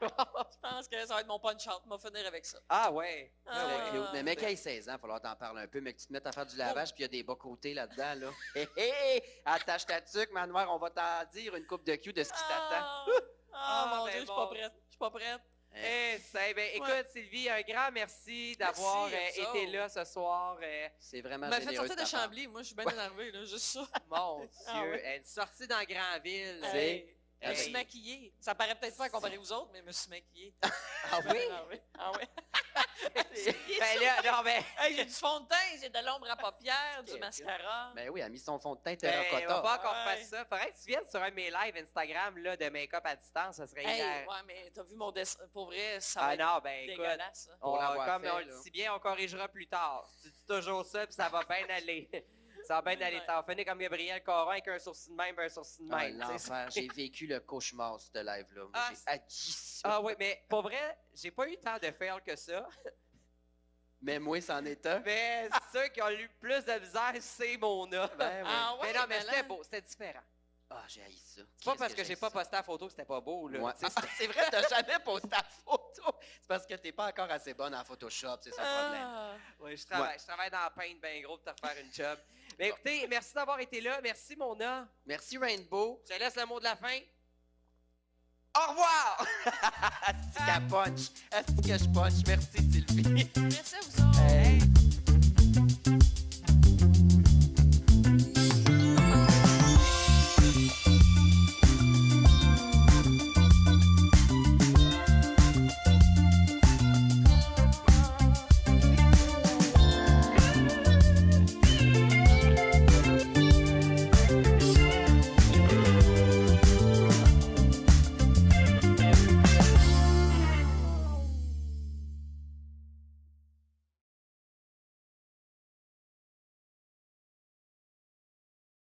Je pense que ça va être mon punch-out. On va finir avec ça. ah ouais. Ah, ouais. cute. Mais mec, ben- a 16 ans, il va falloir t'en parler un peu, mais que tu te mettes à faire du lavage, puis il y a des bas côtés là-dedans, là. Hé, hé! Attache ta tuque, manoir, on va t'en dire une coupe de cul de ce qui t'attend. Ah, ah, Ah, mon ben Dieu, je suis pas prête. Je suis pas prête. Eh, c'est- ben, écoute, Ouais. Sylvie, un grand merci d'avoir euh, été là ce soir. euh, C'est vraiment Elle m'a fait sortir de part. Chambly. Moi, je suis bien énervée, là, juste ça. mon Dieu, Ah ouais. une sortie dans Grandville. C'est- Hey, Je me suis maquillée. Ça paraît peut-être pas à comparer aux autres, mais je me suis maquillée. Ah oui? Ah oui? Ah oui? Ben là, non, ben, Hey, j'ai du fond de teint, j'ai de l'ombre à paupières, du mascara. Ben oui, elle a mis son fond de teint ben, on terracotta. va encore Ouais. faire ça. Faudrait que tu viennes sur un de mes lives Instagram là, de make-up à distance. Ça serait Hey, ouais, mais t'as vu mon dessin? Pour vrai, ça va Ah non, ben écoute, dégueulasse. ça. on, comme fait, on le dit bien, on corrigera plus tard. Tu dis toujours ça, puis ça va bien aller. Ça va bien aller. Ça va finir comme Gabriel Corin avec un sourcil de même, un sourcil de Ah, même. sais. l'enfer. J'ai vécu le cauchemar, ce live-là. Ah, J'ai c'est- haï ça. Ah oui, mais pour vrai, j'ai pas eu tant de fails que ça. Mais moi, c'en est un. Mais ceux qui ont eu plus de misère, c'est Mona. Ben oui. Ah ouais, mais non, mais ben c'était là. beau, c'était différent. Ah, j'ai haï ça. C'est pas parce que j'ai pas posté la photo que c'était pas beau, là. Ouais. Ah, c'est vrai, t'as jamais posté ta photo. C'est parce que t'es pas encore assez bonne en Photoshop, c'est ça le problème. Ah. Ouais, je travaille, je travaille dans la peinte bien gros pour te refaire une job. Mais écoutez, merci d'avoir été là. Merci, Mona. Merci, Rainbow. Je te laisse le mot de la fin. Au revoir! Asti qu'elle punch. Asti que je punch. Merci, Sylvie. Merci à vous autres. Hey.